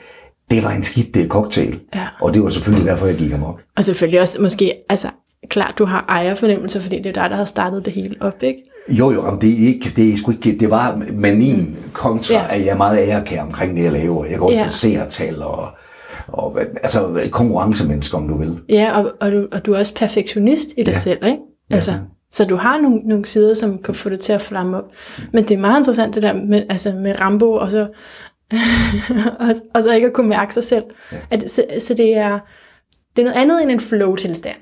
det var en skidt det cocktail. Ja. Og det var selvfølgelig derfor, jeg gik amok. Og selvfølgelig også måske, altså klart, du har ejerfornemmelse, fordi det er dig, der har startet det hele op, ikke? Jo, jo, men det er ikke, det er sgu ikke, det var manien kontra, Ja. at jeg er meget ærekær omkring det, jeg laver. Jeg går også Ja. ja. til seertal og, og, altså konkurrencemenneske, om du vil. Ja, og, og, du, og du er også perfektionist i dig. Ja. selv, ikke? Altså, Ja. så du har nogle, nogle sider, som kan få det til at flamme op. Men det er meget interessant det der med, altså med Rambo, og så, og, og så ikke at kunne mærke sig selv. Ja. At, så, så det er, det er noget andet end en flow-tilstand.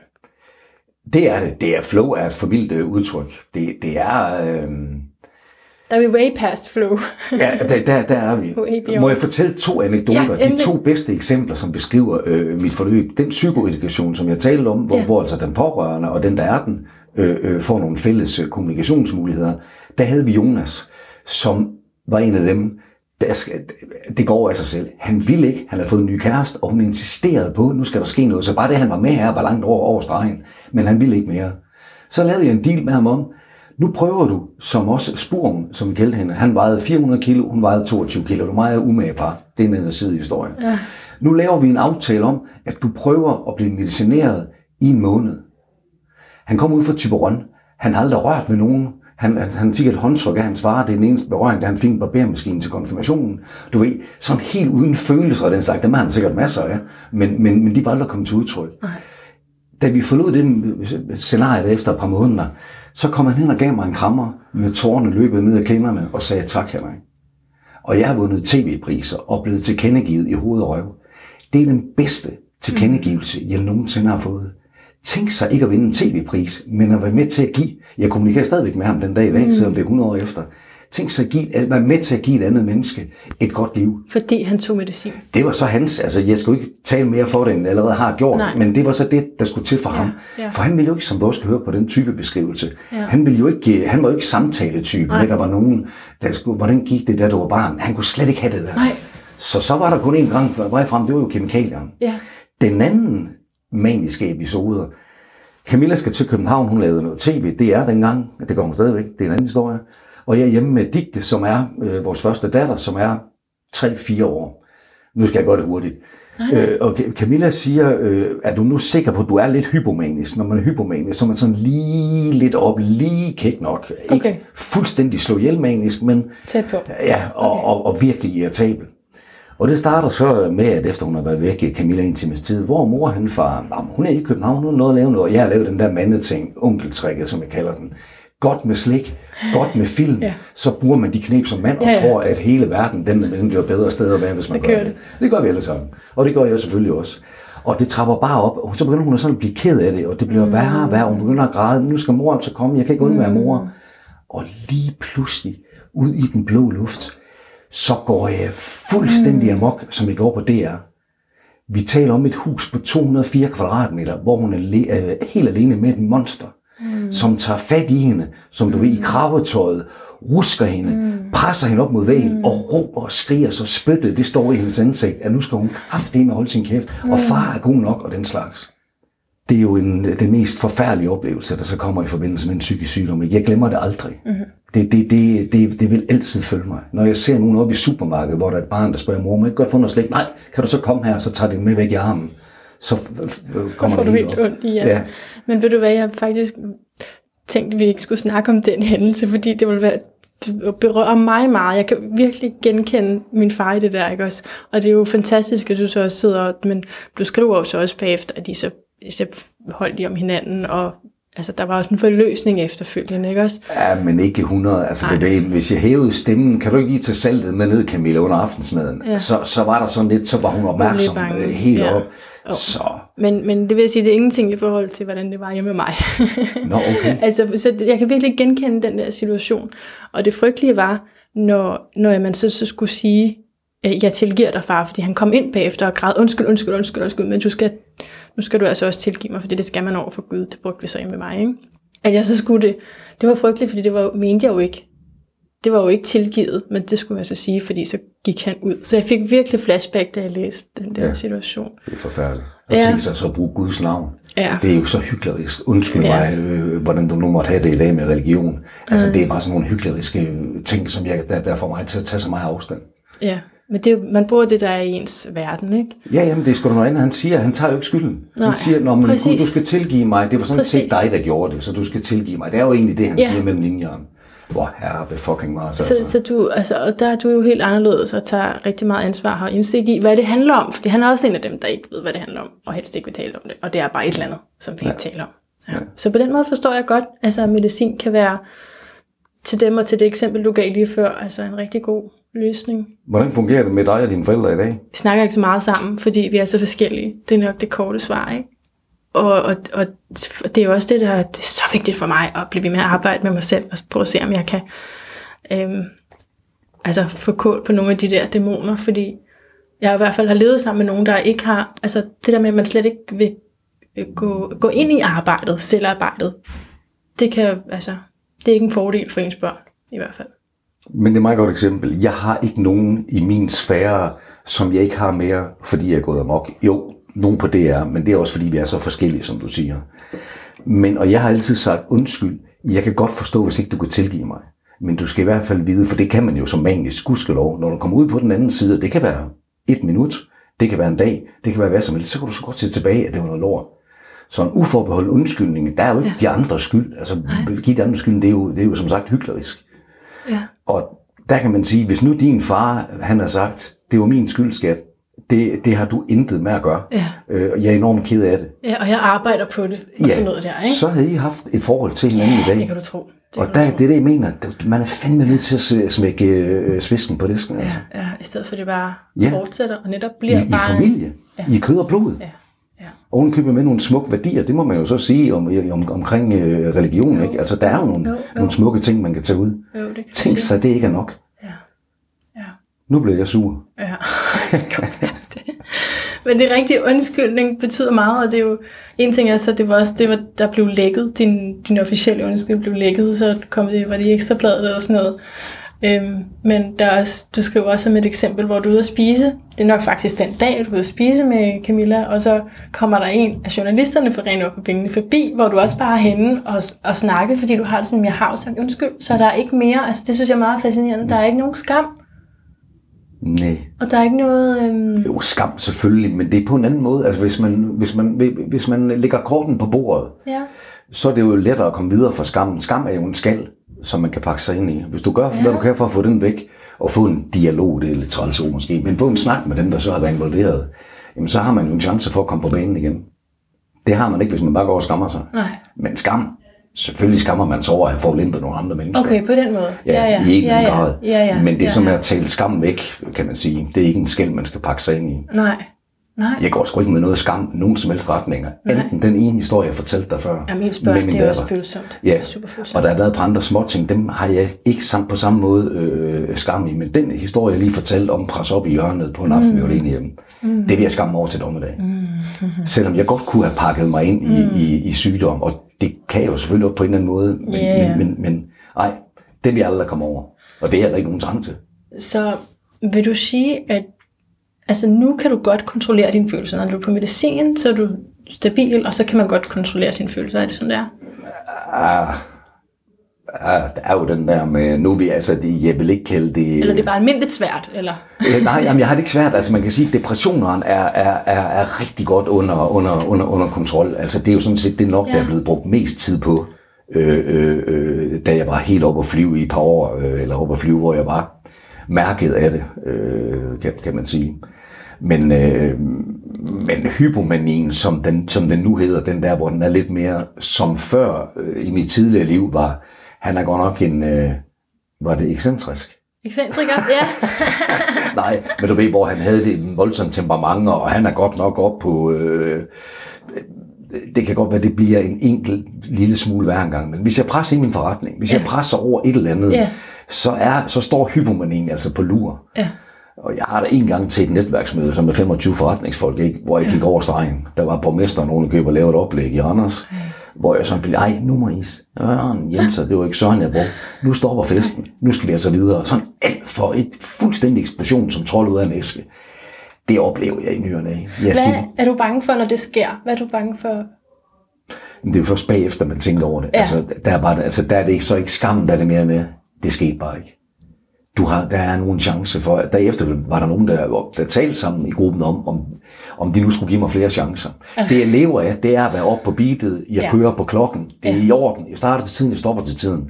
Det er det. Det er flow er et forvildt øh, udtryk. Det, det er... Øh, Der er vi way past flow. ja, der, der, der er vi. Way. Må jeg fortælle to anekdoter? Ja, de to bedste eksempler, som beskriver øh, mit forløb. Den psykoedukation, som jeg talte om, hvor, ja. hvor altså den pårørende og den, der er den, øh, øh, får nogle fælles øh, kommunikationsmuligheder. Der havde vi Jonas, som var en af dem, der skal, det går over af sig selv. Han ville ikke, han havde fået en ny kæreste, og hun insisterede på, nu skal der ske noget. Så bare det, han var med her, var langt over, over stregen. Men han ville ikke mere. Så lavede jeg en deal med ham om, nu prøver du, som også Spuren, som vi kaldte hende, han vejede 400 kilo, hun vejede 22 kilo. Det var meget umage par. Det er en anden side i historien. Ja. Nu laver vi en aftale om, at du prøver at blive medicineret i en måned. Han kom ud fra Tyberon. Han havde aldrig rørt ved nogen. Han, han, fik et håndtryk af hans far. Det er den eneste berøring, da han fik en barbermaskine til konfirmationen. Du ved, sådan helt uden følelser og den slags. Dem har han sikkert masser af. Men, men, men de var aldrig kommet til udtryk. Nej. Da vi forlod det scenarie efter et par måneder, så kom han hen og gav mig en krammer med tårerne løbet ned ad kinderne og sagde tak, Henrik. Og jeg har vundet tv-priser og blevet tilkendegivet i hoved og røv. Det er den bedste tilkendegivelse, jeg nogensinde har fået. Tænk sig ikke at vinde en tv-pris, men at være med til at give, jeg kommunikerer stadigvæk med ham den dag i dag, selvom det er 100 år efter. Tænk sig at, give, at være med til at give et andet menneske et godt liv. Fordi han tog medicin. Det var så hans, altså jeg skal jo ikke tale mere for det, end jeg allerede har gjort, Nej. men det var så det, der skulle til for ja, ham. ja. For han ville jo ikke, som du også kan høre på den type beskrivelse, Ja. han, ville jo ikke, han var jo ikke samtaletypen, der var nogen, der skulle, hvordan gik det, da du var barn? Han kunne slet ikke have det der. Nej. Så så var der kun en gang vej frem, det var jo kemikalierne. Ja. Den anden maniske episode, Camilla skal til København, hun lavede noget tv, det er dengang, det går hun stadigvæk, det er en anden historie. Og jeg er hjemme med Digte, som er øh, vores første datter, som er 3-4 år. Nu skal jeg gøre det hurtigt. Øh, og Ca- Camilla siger, øh, er du nu sikker på, at du er lidt hypomanisk? Når man er hypomanisk, så er man sådan lige lidt op, lige kæk nok. Ikke Okay. fuldstændig slå ihjel manisk, men Tæt på. Ja, og, okay. og, og virkelig irritabel. Og det starter så med, at efter hun har været væk, Camilla en times tid, hvor mor han far, "Nå, men hun er i København, hun har noget at lave noget. Jeg har lavet den der mandeting, onkeltrækket, som jeg kalder den. Godt med slik, godt med film, Ja. så bruger man de knep som mand og Ja, ja. tror, at hele verden, den, den bliver bedre sted at være, hvis man Det gør det. det. Det gør vi alle sammen. Og det gør jeg selvfølgelig også. Og det trapper bare op, og så begynder hun at sådan at blive ked af det, og det bliver Mm. værre og værre, hun begynder at græde, nu skal mor altså komme, jeg kan ikke undvære mor. Og lige pludselig, ud i den blå luft, så går jeg fuldstændig amok, som jeg går på DR. Vi taler om et hus på 204 kvadratmeter, hvor hun er le- øh, helt alene med et monster. Mm. mm. som tager fat i hende, som du mm. ved, i kravetøjet, rusker hende, mm. presser hende op mod væggen mm. og råber og skriger, så spyttet det står i hendes ansigt, at nu skal hun kraftedeme holde sin kæft, mm. og far er god nok og den slags. Det er jo en, den mest forfærdelige oplevelse, der så kommer i forbindelse med en psykisk sygdom. Jeg glemmer det aldrig. Mm. Det, det, det, det, det vil altid følge mig. Når jeg ser nogen oppe i supermarkedet, hvor der er et barn, der spørger mor, må jeg ikke godt få noget slik? Nej, kan du så komme her, så tager det med væk i armen. Så kommer får du helt ondt i ja. ja. Men ved du hvad, jeg faktisk tænkte, at vi ikke skulle snakke om den hændelse, fordi det ville være berører mig meget. Jeg kan virkelig genkende min far i det der, ikke også? Og det er jo fantastisk, at du så også sidder, men du skriver jo så også bagefter, at de så, så holdt de om hinanden, og altså, der var også en forløsning efterfølgende, ikke også? Ja, men ikke 100. Altså, det er, hvis jeg hævede stemmen, kan du ikke lige tage saltet med ned, Camilla, under aftensmaden? Ja. Så, så var der sådan lidt, så var hun opmærksom hun øh, helt ja. op. Oh. Så. Men, men det vil sige, det er ingenting i forhold til, hvordan det var hjemme med mig. Nå, okay. altså, så jeg kan virkelig genkende den der situation. Og det frygtelige var, når, når man så, så skulle sige, jeg tilgiver dig, far, fordi han kom ind bagefter og græd, undskyld, undskyld, undskyld, undskyld, men du skal, nu skal du altså også tilgive mig, fordi det skal man over for Gud, det brugte vi så hjemme med mig, ikke? At jeg så skulle det, det var frygteligt, fordi det var, mente jeg jo ikke. Det var jo ikke tilgivet, men det skulle jeg så sige, fordi så gik han ud. Så jeg fik virkelig flashback, da jeg læste den der ja, situation. Det er forfærdeligt. Og ja. tænke sig så at bruge Guds navn. Ja. Det er jo så hyggeligt. Undskyld ja. mig, øh, hvordan du nu måtte have det i dag med religion. Altså, mm. det er bare sådan nogle hykleriske ting, som jeg, der, der får mig til at tage så meget afstand. Ja, men det er, man bruger det, der er i ens verden, ikke? Ja, jamen det er sgu noget andet. Han siger, han tager jo ikke skylden. Nej, han siger, Nå, men Gud, du skal tilgive mig. Det var sådan set dig, der gjorde det, så du skal tilgive mig. Det er jo egentlig det, han ja. siger mellem linjerne. Hvor herre fucking meget. Så, altså. så du, altså, og der er du jo helt anderledes og tager rigtig meget ansvar og indsigt i, hvad det handler om. Fordi han er også en af dem, der ikke ved, hvad det handler om, og helst ikke vil tale om det. Og det er bare et eller andet, som vi ja. ikke taler om. Ja. Ja. Så på den måde forstår jeg godt, altså, at medicin kan være til dem og til det eksempel, du gav lige før, altså en rigtig god løsning. Hvordan fungerer det med dig og dine forældre i dag? Vi snakker ikke så meget sammen, fordi vi er så forskellige. Det er nok det korte svar, ikke? Og, og, og det er jo også det, der er så vigtigt for mig, at blive ved med at arbejde med mig selv, og prøve at se, om jeg kan øhm, altså få kål på nogle af de der dæmoner, fordi jeg i hvert fald har levet sammen med nogen, der ikke har, altså det der med, at man slet ikke vil øh, gå, gå ind i arbejdet, selvarbejdet, det kan, altså, det er ikke en fordel for ens børn, i hvert fald. Men det er et meget godt eksempel. Jeg har ikke nogen i min sfære, som jeg ikke har mere, fordi jeg er gået amok. Jo, nogen på DR, men det er også fordi, vi er så forskellige, som du siger. Men, og jeg har altid sagt, undskyld, jeg kan godt forstå, hvis ikke du kan tilgive mig. Men du skal i hvert fald vide, for det kan man jo som manisk gudskelov, når du kommer ud på den anden side, det kan være et minut, det kan være en dag, det kan være hvad som helst, så kan du så godt se tilbage, at det var noget lort. Så en uforbeholdt undskyldning, der er jo ikke ja. de andre skyld. Altså, give de andre skyld, det er jo, det er jo som sagt hyklerisk. Ja. Og der kan man sige, hvis nu din far, han har sagt, det var min skyld, skat, det, det har du intet med at gøre. Ja. Øh, jeg er enormt ked af det. Ja, og jeg arbejder på det, og ja, sådan noget der, ikke? så havde I haft et forhold til hinanden ja, i dag. det kan du tro. Det og der, det er det, jeg mener. Man er fandme nødt til at smække øh, svisken på disken. Ja, altså. ja, i stedet for at det bare ja. fortsætter, og netop bliver I, bare... I familie. Ja. I kød og blod. Ja. Ja. Ovenkøbet med nogle smukke værdier, det må man jo så sige om, om, omkring øh, religion. Jo. Ikke? Altså, der er jo nogle, jo, jo. nogle smukke ting, man kan tage ud. Jo, det kan Tænk sig, det ikke er nok. Ja. Ja. Nu bliver jeg sur. Ja. Men det rigtige undskyldning betyder meget, og det er jo, en ting er så, det var også, det var, der blev lækket, din, din officielle undskyldning blev lækket, så kom det, var det i ekstrabladet og sådan noget. Øhm, men der er også, du skriver også som et eksempel, hvor du er ude at spise. Det er nok faktisk den dag, du er ude at spise med Camilla, og så kommer der en af journalisterne fra Rene på Pengene forbi, hvor du også bare er henne og, og snakke, fordi du har det sådan, jeg har sagt undskyld, så der er ikke mere, altså det synes jeg er meget fascinerende, der er ikke nogen skam. Nej. Og der er ikke noget... Øhm... Jo, skam selvfølgelig, men det er på en anden måde. Altså hvis man, hvis man, hvis man lægger korten på bordet, ja. så er det jo lettere at komme videre fra skammen. Skam er jo en skal, som man kan pakke sig ind i. Hvis du gør, ja. hvad du kan for at få den væk, og få en dialog, det er lidt træls måske, men få en snak med dem, der så har været involveret, jamen så har man jo en chance for at komme på banen igen. Det har man ikke, hvis man bare går og skammer sig. Nej. Men skam, selvfølgelig skammer man sig over at have forlæmpet nogle andre mennesker. Okay, på den måde. Ja, ja, ja. i en ja, ja. grad. Ja, ja. Men det er ja, som ja. at tale skam væk, kan man sige. Det er ikke en skæld, man skal pakke sig ind i. Nej. Nej. Jeg går sgu ikke med noget skam nogen som helst retninger. Nej. Enten den ene historie, jeg fortalte dig før. Ja, min spørg, min det er datter. også følsomt. Ja, super følsomt. og der har været på andre små ting, dem har jeg ikke samt på samme måde øh, skam i. Men den historie, jeg lige fortalte om pres op i hjørnet på en aften, mm. vi var alene hjemme, mm. det vil jeg skamme over til dommedag. Mm. Selvom jeg godt kunne have pakket mig ind i, mm. i, i sygdom, og det kan jeg jo selvfølgelig på en eller anden måde, men, ja. men, men, men ej, det vil jeg aldrig komme over. Og det er der ikke nogen trang til. Så vil du sige, at altså nu kan du godt kontrollere dine følelser. Når du er på medicin, så er du stabil, og så kan man godt kontrollere dine følelser. Er det sådan, der? Ah, ah, der er jo den der med, nu vi altså, det, jeg vil ikke kalde det... Eller det er bare almindeligt svært? Eller? Øh, Nej, jamen, jeg har det ikke svært. Altså, man kan sige, at depressioneren er, er, er, er rigtig godt under, under, under, under kontrol. Altså, det er jo sådan set det nok, ja. der er blevet brugt mest tid på, øh, øh, øh, da jeg var helt oppe at flyve i et par år, øh, eller oppe at flyve, hvor jeg var mærket af det, øh, kan, kan man sige. Men, øh, men hypomanien, som den, som den nu hedder, den der, hvor den er lidt mere som før øh, i mit tidligere liv, var, han er godt nok en, øh, var det ekscentrisk? Ekscentriker? Ja. Nej, men du ved, hvor han havde det en voldsomt temperament, og han er godt nok op på... Øh, det kan godt være, det bliver en enkelt lille smule hver gang, men hvis jeg presser i min forretning, hvis ja. jeg presser over et eller andet, Ja. så, er, så står hypomanien altså på lur. ja. Og jeg har da en gang til et netværksmøde, som med 25 forretningsfolk, ikke? hvor jeg gik over stregen. Der var borgmesteren, nogen køber og lavede et oplæg i Randers, hvor jeg sådan blev, ej, nu må I, Jenser, det var ikke Søren, jeg brugte. Nu stopper festen, nu skal vi altså videre. Sådan alt for et fuldstændig eksplosion som trold ud af en æske. Det oplever jeg i nyerne. Jeg skal, Hvad er du bange for, når det sker? Hvad er du bange for? Det er først bagefter, man tænker over det. Ja. Altså, der er, bare, altså, der er det ikke så ikke skam, der er det mere med, det skete bare ikke. Du har, der er nogen chance for, derefter var der nogen, der, der talte sammen i gruppen om, om, om de nu skulle give mig flere chancer. Det jeg lever af, det er at være oppe på beatet, jeg Ja. kører på klokken, det er i orden, jeg starter til tiden, jeg stopper til tiden.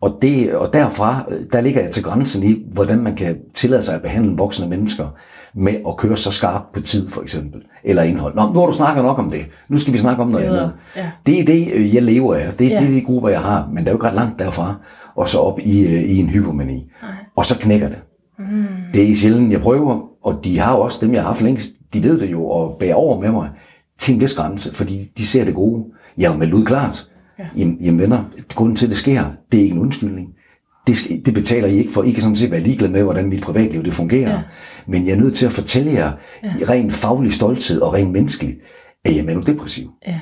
Og, det, og derfra, øh, der ligger jeg til grænsen i, hvordan man kan tillade sig at behandle voksne mennesker med at køre så skarpt på tid, for eksempel. Eller indhold. Nå, nu har du snakket nok om det. Nu skal vi snakke om noget andet. Ja. Det er det, øh, jeg lever af. Det, Ja. ja. det er de grupper, jeg har. Men der er jo ikke ret langt derfra. Og så op i, øh, i en hypomani. Og så knækker det. Mm. Det er sjældent, jeg prøver. Og de har også, dem jeg har haft længst, de ved det jo og bærer over med mig til en vis grænse, fordi de ser det gode. Jeg har meldt ud klart. Ja. Jamen, jamen venner, grunden til, at det sker, det er ikke en undskyldning. Det, det betaler I ikke for. I kan sådan set være ligeglade med, hvordan mit privatliv det fungerer. Ja. Men jeg er nødt til at fortælle jer, ja. i ren faglig stolthed og ren menneskeligt, at jeg er depressiv. Ja.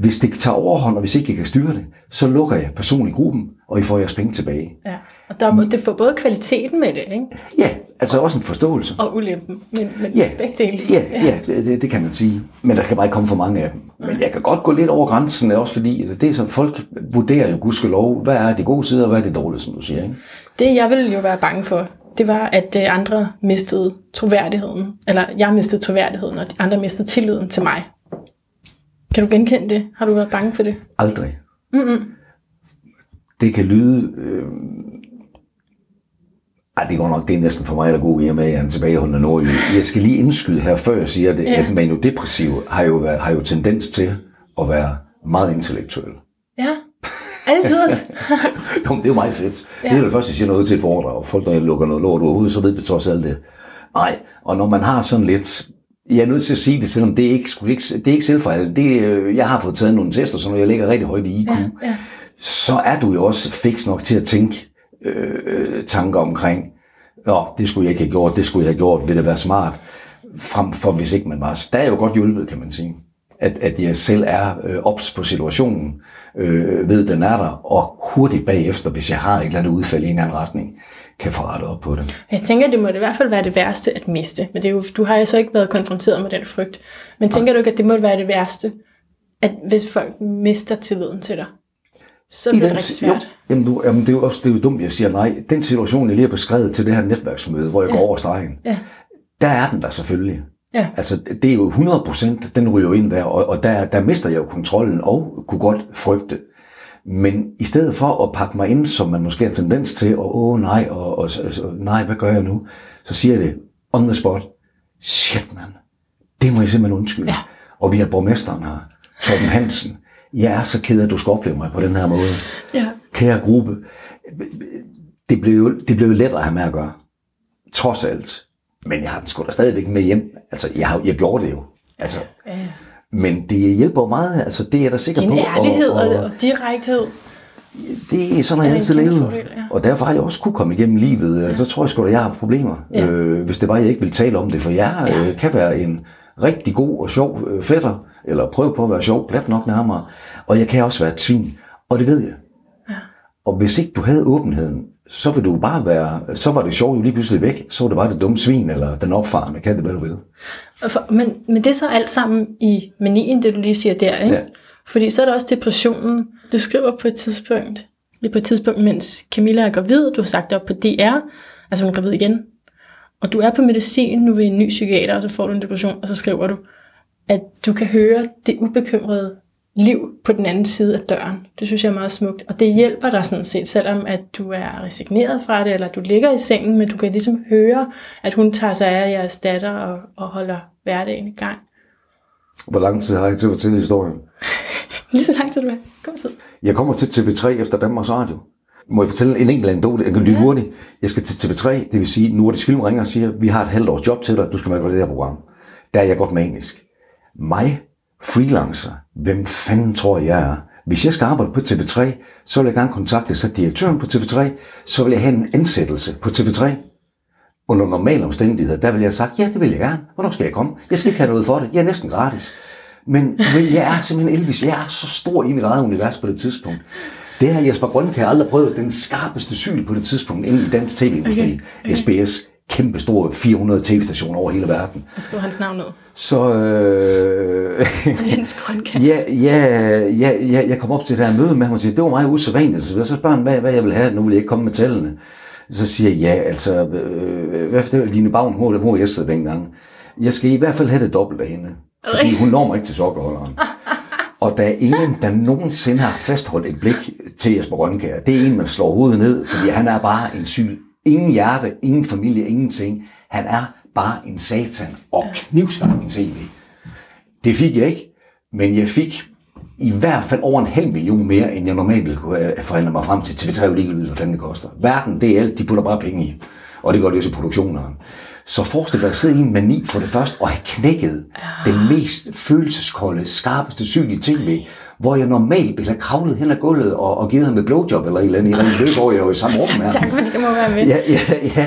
Hvis det tager overhånd, og hvis ikke jeg kan styre det, så lukker jeg personligt gruppen, og I får jeres penge tilbage. ja. Og der, er- det får både kvaliteten med det, ikke? Ja, altså også en forståelse. Og ulempen. Men, men Ja, begge dele. ja, ja det, det, det kan man sige. Men der skal bare ikke komme for mange af dem. Men jeg kan godt gå lidt over grænsen, også fordi det er så, folk vurderer jo gudskelov, hvad er de gode sider, og hvad er det dårlige, som du siger. Ikke? Det jeg ville jo være bange for, det var, at øh, andre mistede troværdigheden. Eller jeg mistede troværdigheden, og de andre mistede tilliden til mig. Kan du genkende det? Har du været bange for det? Aldrig. Mm-mm. Det kan lyde... Øh... Ej, det går nok, det er næsten for mig, der god i og med, at jeg er en tilbageholdende nordjyde. Jeg skal lige indskyde her, før jeg siger det, Ja. at manodepressive har jo, været, har jo tendens til at være meget intellektuelle. Ja. Altid. Jo, det er jo meget fedt. Ja. Det er det første, jeg siger noget til et foredrag. Folk, der lukker noget lort ud så ved vi trods alt det. Nej, og når man har sådan lidt... Jeg er nødt til at sige det, selvom det ikke, sgu ikke, det er ikke selvfejl. Det, øh, jeg har fået taget nogle tester, så når jeg ligger rigtig højt i IQ, ja, ja. så er du jo også fix nok til at tænke øh, øh, tanker omkring, Nå, det skulle jeg ikke have gjort, det skulle jeg have gjort, vil det være smart, frem for hvis ikke man var. Der er jo godt hjulpet, kan man sige. At, at jeg selv er øh, ops på situationen, øh, ved den er der, og hurtigt bagefter, hvis jeg har et eller andet udfald i en anden retning, kan få rettet op på det. Jeg tænker, det må i hvert fald være det værste at miste. Men det er jo, du har jo så ikke været konfronteret med den frygt. Men tænker du ikke, at det må være det værste, at hvis folk mister tilliden til dig? Så bliver det rigtig si- jo, svært. jamen, du, jamen, det er jo også det er jo dumt, jeg siger nej. Den situation, jeg lige har beskrevet til det her netværksmøde, hvor jeg ja. går over stregen, Ja. der er den der selvfølgelig. Ja. Altså, det er jo 100 procent, den ryger ind der, og, og der, der mister jeg jo kontrollen og kunne godt frygte. Men i stedet for at pakke mig ind, som man måske har tendens til, og åh nej, og, og, og nej, hvad gør jeg nu? Så siger jeg det on the spot. Shit, man. Det må jeg simpelthen undskylde. Ja. Og vi har borgmesteren her, Torben Hansen. Jeg er så ked af, at du skal opleve mig på den her måde. Ja. Kære gruppe. Det blev, jo, det blev jo lettere at have med at gøre. Trods alt. Men jeg har den sgu da stadigvæk med hjem. Altså, jeg, har, jeg gjorde det jo. Altså, ja. Men det hjælper meget, altså det er jeg da sikker Din på. ærlighed og, og, og direkthed. det er sådan, jeg altid levet. fordel, ja. Og derfor har jeg også kunne komme igennem livet. Ja. Så tror jeg sgu da, jeg har haft problemer. Ja. Øh, hvis det var, jeg ikke ville tale om det. For jeg Ja. ja. øh, kan være en rigtig god og sjov øh, fætter, eller prøve på at være sjov, plat nok nærmere. Og jeg kan også være et svin, og det ved jeg. Og hvis ikke du havde åbenheden, så vil du bare være, så var det sjovt jo lige pludselig væk, så var det bare det dumme svin, eller den opfarende, kan det hvad du vil. For, men, men det er så alt sammen i manien, det du lige siger der, ikke? Ja. Fordi så er der også depressionen. Du skriver på et tidspunkt, er på et tidspunkt, mens Camilla er gravid, du har sagt det op på DR, altså hun er gravid igen, og du er på medicin nu ved en ny psykiater, og så får du en depression, og så skriver du, at du kan høre det ubekymrede liv på den anden side af døren. Det synes jeg er meget smukt, og det hjælper dig sådan set, selvom at du er resigneret fra det, eller du ligger i sengen, men du kan ligesom høre, at hun tager sig af jeres datter og, og holder hverdagen i gang. Hvor lang tid har jeg til at fortælle historien? Lige så lang tid du er. Kom så. Jeg kommer til TV3 efter Danmarks Radio. Må jeg fortælle en enkelt anekdote? Jeg kan lytte hurtigt. Jeg skal til TV3, det vil sige, Nordisk Film ringer og siger, vi har et halvt års job til dig, du skal være på det her program. Der er jeg godt manisk. Mig, freelancer, hvem fanden tror jeg er? Hvis jeg skal arbejde på TV3, så vil jeg gerne kontakte så direktøren på TV3, så vil jeg have en ansættelse på TV3. Under normale omstændigheder, der vil jeg have sagt, ja, det vil jeg gerne. Hvornår skal jeg komme? Jeg skal ikke have noget for det. Jeg er næsten gratis. Men, men jeg er simpelthen Elvis. Jeg er så stor i mit eget univers på det tidspunkt. Det har Jesper Grønke aldrig prøvet. Den skarpeste syl på det tidspunkt inde i dansk tv-industri. Okay. Okay. SBS. Kæmpe store 400 tv-stationer over hele verden. Jeg skriver hans navn ned. Så øh, Jens Grønke. ja, ja, ja, ja, jeg kom op til det her møde med ham og siger, det var meget usædvanligt. Så så spørger han, hvad, hvad jeg vil have. Nu vil jeg ikke komme med tallene. Så siger jeg, ja, altså, øh, hvad for det Line Bavn, hun var jeg dengang. Jeg skal i hvert fald have det dobbelt af hende. Fordi hun når mig ikke til sokkerholderen. Og der er ingen, der nogensinde har fastholdt et blik til Jesper Grønkær. Det er en, man slår hovedet ned, fordi han er bare en syg. Ingen hjerte, ingen familie, ingenting. Han er bare en satan og knivskarp i tv. Det fik jeg ikke, men jeg fik i hvert fald over en halv million mere, end jeg normalt ville kunne øh, forhandle mig frem til. TV3 er jo ligegyldigt, hvad fanden det koster. Verden, det er alt, de putter bare penge i. Og det gør det også i produktionerne. Så forestil dig at sidde i en mani for det første, og have knækket den mest følelseskolde, skarpeste syn i tv, hvor jeg normalt ville have kravlet hen ad gulvet og, og givet ham et blowjob eller et eller andet, i en eller løb, hvor jeg jo i samme rum med ham. Tak fordi jeg må være med. Ja, ja, ja.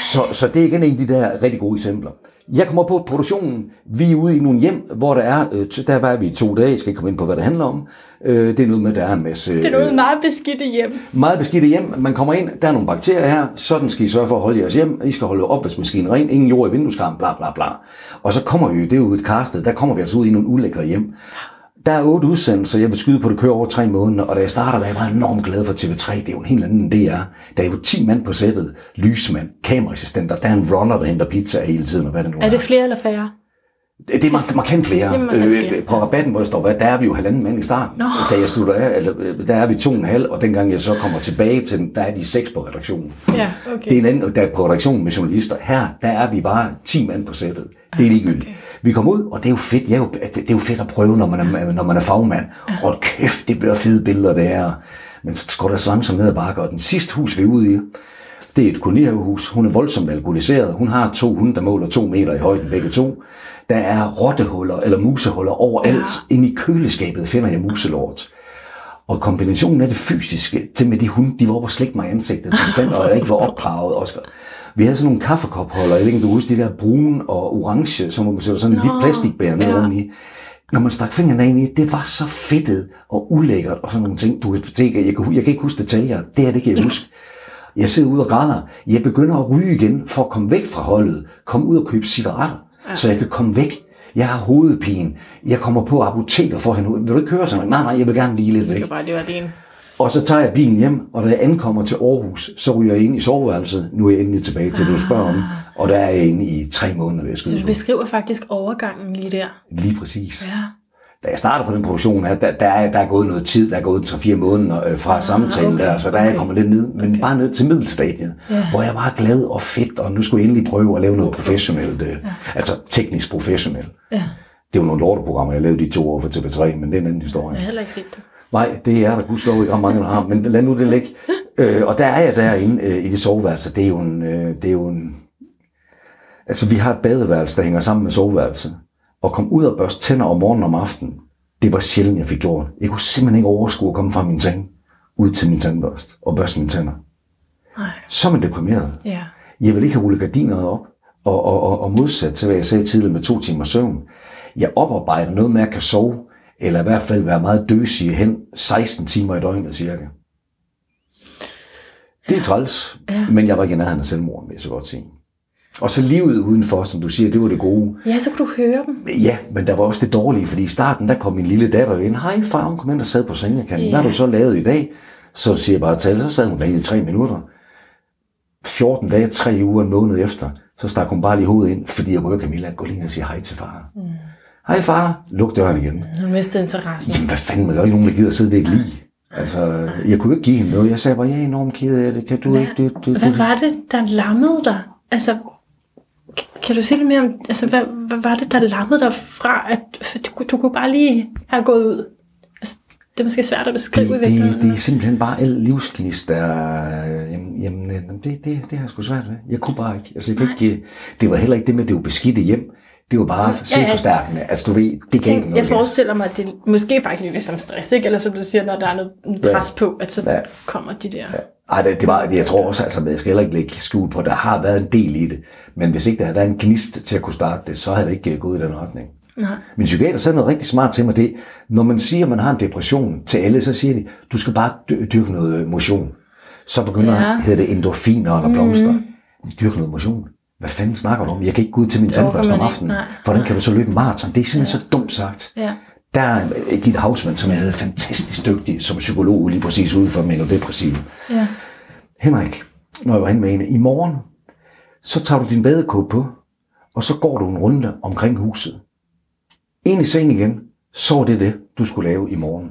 Så, så det er igen en af de der rigtig gode eksempler. Jeg kommer på produktionen. Vi er ude i nogle hjem, hvor der er, øh, der var vi i to dage, jeg skal ikke komme ind på, hvad det handler om. Øh, det er noget med, der er en masse... Det er noget meget beskidte hjem. Meget beskidte hjem. Man kommer ind, der er nogle bakterier her, sådan skal I sørge for at holde jeres hjem. I skal holde opvaskemaskinen ren, ingen jord i vindueskarmen, bla bla bla. Og så kommer vi jo, det er jo et castet, der kommer vi altså ud i nogle ulækre hjem. Der er otte udsendelser, jeg vil skyde på, det kører over tre måneder, og da jeg starter, der er jeg bare enormt glad for TV3. Det er jo en helt anden DR. Der er jo 10 mand på sættet, lysmand, kamerassistenter, der er en runner, der henter pizza hele tiden, og hvad det nu er. Er det flere eller færre? Det er mark- markant flere. Det er markant flere. Øh, på rabatten, hvor jeg står, der er vi jo halvanden mand i starten. Nå. Da jeg slutter af, eller, øh, der er vi to og en halv, og dengang jeg så kommer tilbage til den, der er de seks på redaktionen. Ja, okay. Det er en anden, der er på redaktionen med journalister. Her, der er vi bare 10 mand på sættet. Det er ligegyldigt. Okay. Vi kommer ud, og det er jo fedt. Jeg er jo, det er jo fedt at prøve, når man er, når man er fagmand. Hold kæft, det bliver fede billeder, det er. Men så går der så langsomt ned ad bakke, og den sidste hus, vi er ude i, det er et kolonihavehus. Hun er voldsomt alkoholiseret. Hun har to hunde, der måler to meter i højden, begge to. Der er rottehuller eller musehuller overalt. Ja. Inde i køleskabet finder jeg muselort. Og kombinationen af det fysiske, til med de hunde, de var oppe og slægte mig i ansigtet, og jeg ikke var opdraget. Oscar. Vi havde sådan nogle kaffekopholder, jeg ved ikke, om du husker, de der brune og orange, som man sætter sådan en hvidt plastikbær ned ja. i. Når man stak fingrene ind i, det var så fedtet og ulækkert og sådan nogle ting. Du kan tænke, jeg kan, jeg kan ikke huske detaljer. Det her, det kan jeg huske. Jeg sidder ude og græder. Jeg begynder at ryge igen for at komme væk fra holdet. Komme ud og købe cigaretter, ja. så jeg kan komme væk. Jeg har hovedpine. Jeg kommer på apoteket for hende. Vil du ikke køre sådan? Nej, nej, jeg vil gerne lige lidt Det væk. skal bare lige være din. Og så tager jeg bilen hjem, og da jeg ankommer til Aarhus, så ryger jeg ind i soveværelset. Nu er jeg endelig tilbage til det, du spørger om. Og der er jeg inde i tre måneder, ved at Så du beskriver faktisk overgangen lige der. Lige præcis. Ja. Da jeg starter på den produktion her, der, der, er, der er gået noget tid, der er gået 3-4 måneder øh, fra samtalen okay, der, så der er jeg okay. kommet lidt ned, men okay. bare ned til middelstadiet, Ja. hvor jeg var glad og fedt, og nu skulle jeg endelig prøve at lave noget professionelt, øh, altså teknisk professionelt. Ja. Det var nogle lorteprogrammer, jeg lavede de to år for TV3, men det er en anden historie. Jeg har heller ikke set det. Nej, det er der gudskelov ikke ret mange, der har, men lad nu det ligge. Øh, og der er jeg derinde øh, i det soveværelse. Det er jo en... Øh, det er jo en altså, vi har et badeværelse, der hænger sammen med soveværelset. Og komme ud og børste tænder om morgenen og om aftenen, det var sjældent, jeg fik gjort. Jeg kunne simpelthen ikke overskue at komme fra min seng ud til min tandbørst og børste mine tænder. Nej. Så er man deprimeret. Ja. Jeg vil ikke have rullet gardinerne op, Og, og, og, og modsat til, hvad jeg sagde tidligere med to timer søvn, jeg oparbejder noget med at kan sove, eller i hvert fald være meget døsig hen 16 timer i døgnet cirka. Det er træls, ja. men jeg var ikke i nærheden af selvmord, vil jeg så godt sige. Og så livet udenfor, som du siger, det var det gode. Ja, så kunne du høre dem. Ja, men der var også det dårlige, fordi i starten, der kom min lille datter ind. Hej far, hun kom ind og sad på sengekanten. Ja. Hvad har du så lavet i dag? Så siger jeg bare tal, så sad hun derinde i tre minutter. 14 dage, tre uger, en måned efter, så stak hun bare lige hovedet ind, fordi jeg rører Camilla, gå lige ind og sige hej til far. Mm. Hej far, luk døren igen. Hun mistede interessen. Jamen, hvad fanden, man er jo ikke nogen, der gider at sidde ved et lig. Altså, jeg kunne ikke give hende noget. Jeg sagde bare, jeg er enormt ked af det. Kan du Hvad, ikke det, det, hvad det? var det, der lammede dig? Altså, kan du sige lidt mere om, altså, hvad, hvad var det, der lammede dig fra, at for du, du kunne bare lige have gået ud? Altså, det er måske svært at beskrive i Det, det, det er simpelthen bare al livsgnist, der... Jamen, jamen det, det, det har jeg sgu svært ved. Jeg kunne bare ikke. Altså, jeg kan ikke det var heller ikke det med, at det var beskidte hjem. Det var bare selvforstærkende. Altså, du ved, det Tænk, noget. jeg forestiller mig, at det er måske faktisk lidt ligesom stress, ikke? Eller som du siger, når der er noget pres på, at så Ja. kommer de der... Ej, det, det var, jeg tror også, altså, jeg skal heller ikke lægge skjul på, at der har været en del i det. Men hvis ikke der havde været en gnist til at kunne starte det, så havde det ikke øh, gået i den retning. Nej. Min psykiater sagde noget rigtig smart til mig, det når man siger, at man har en depression til alle, så siger de, du skal bare dy- dyrke noget motion. Så begynder Ja. ja. hedder det endorfiner eller blomster. Mm. Dyrke noget motion. Hvad fanden snakker du om? Jeg kan ikke gå ud til min tandbørste om aftenen. nej. Hvordan kan du så løbe maraton? Det er simpelthen så dumt sagt. Ja. Der er Gitte Hausmann, som jeg havde fantastisk dygtig som psykolog lige præcis ude for menodepressive. Ja. Henrik, når jeg var inde med hende, i morgen, så tager du din badekåbe på, og så går du en runde omkring huset. Ind i seng igen, så er det det, du skulle lave i morgen.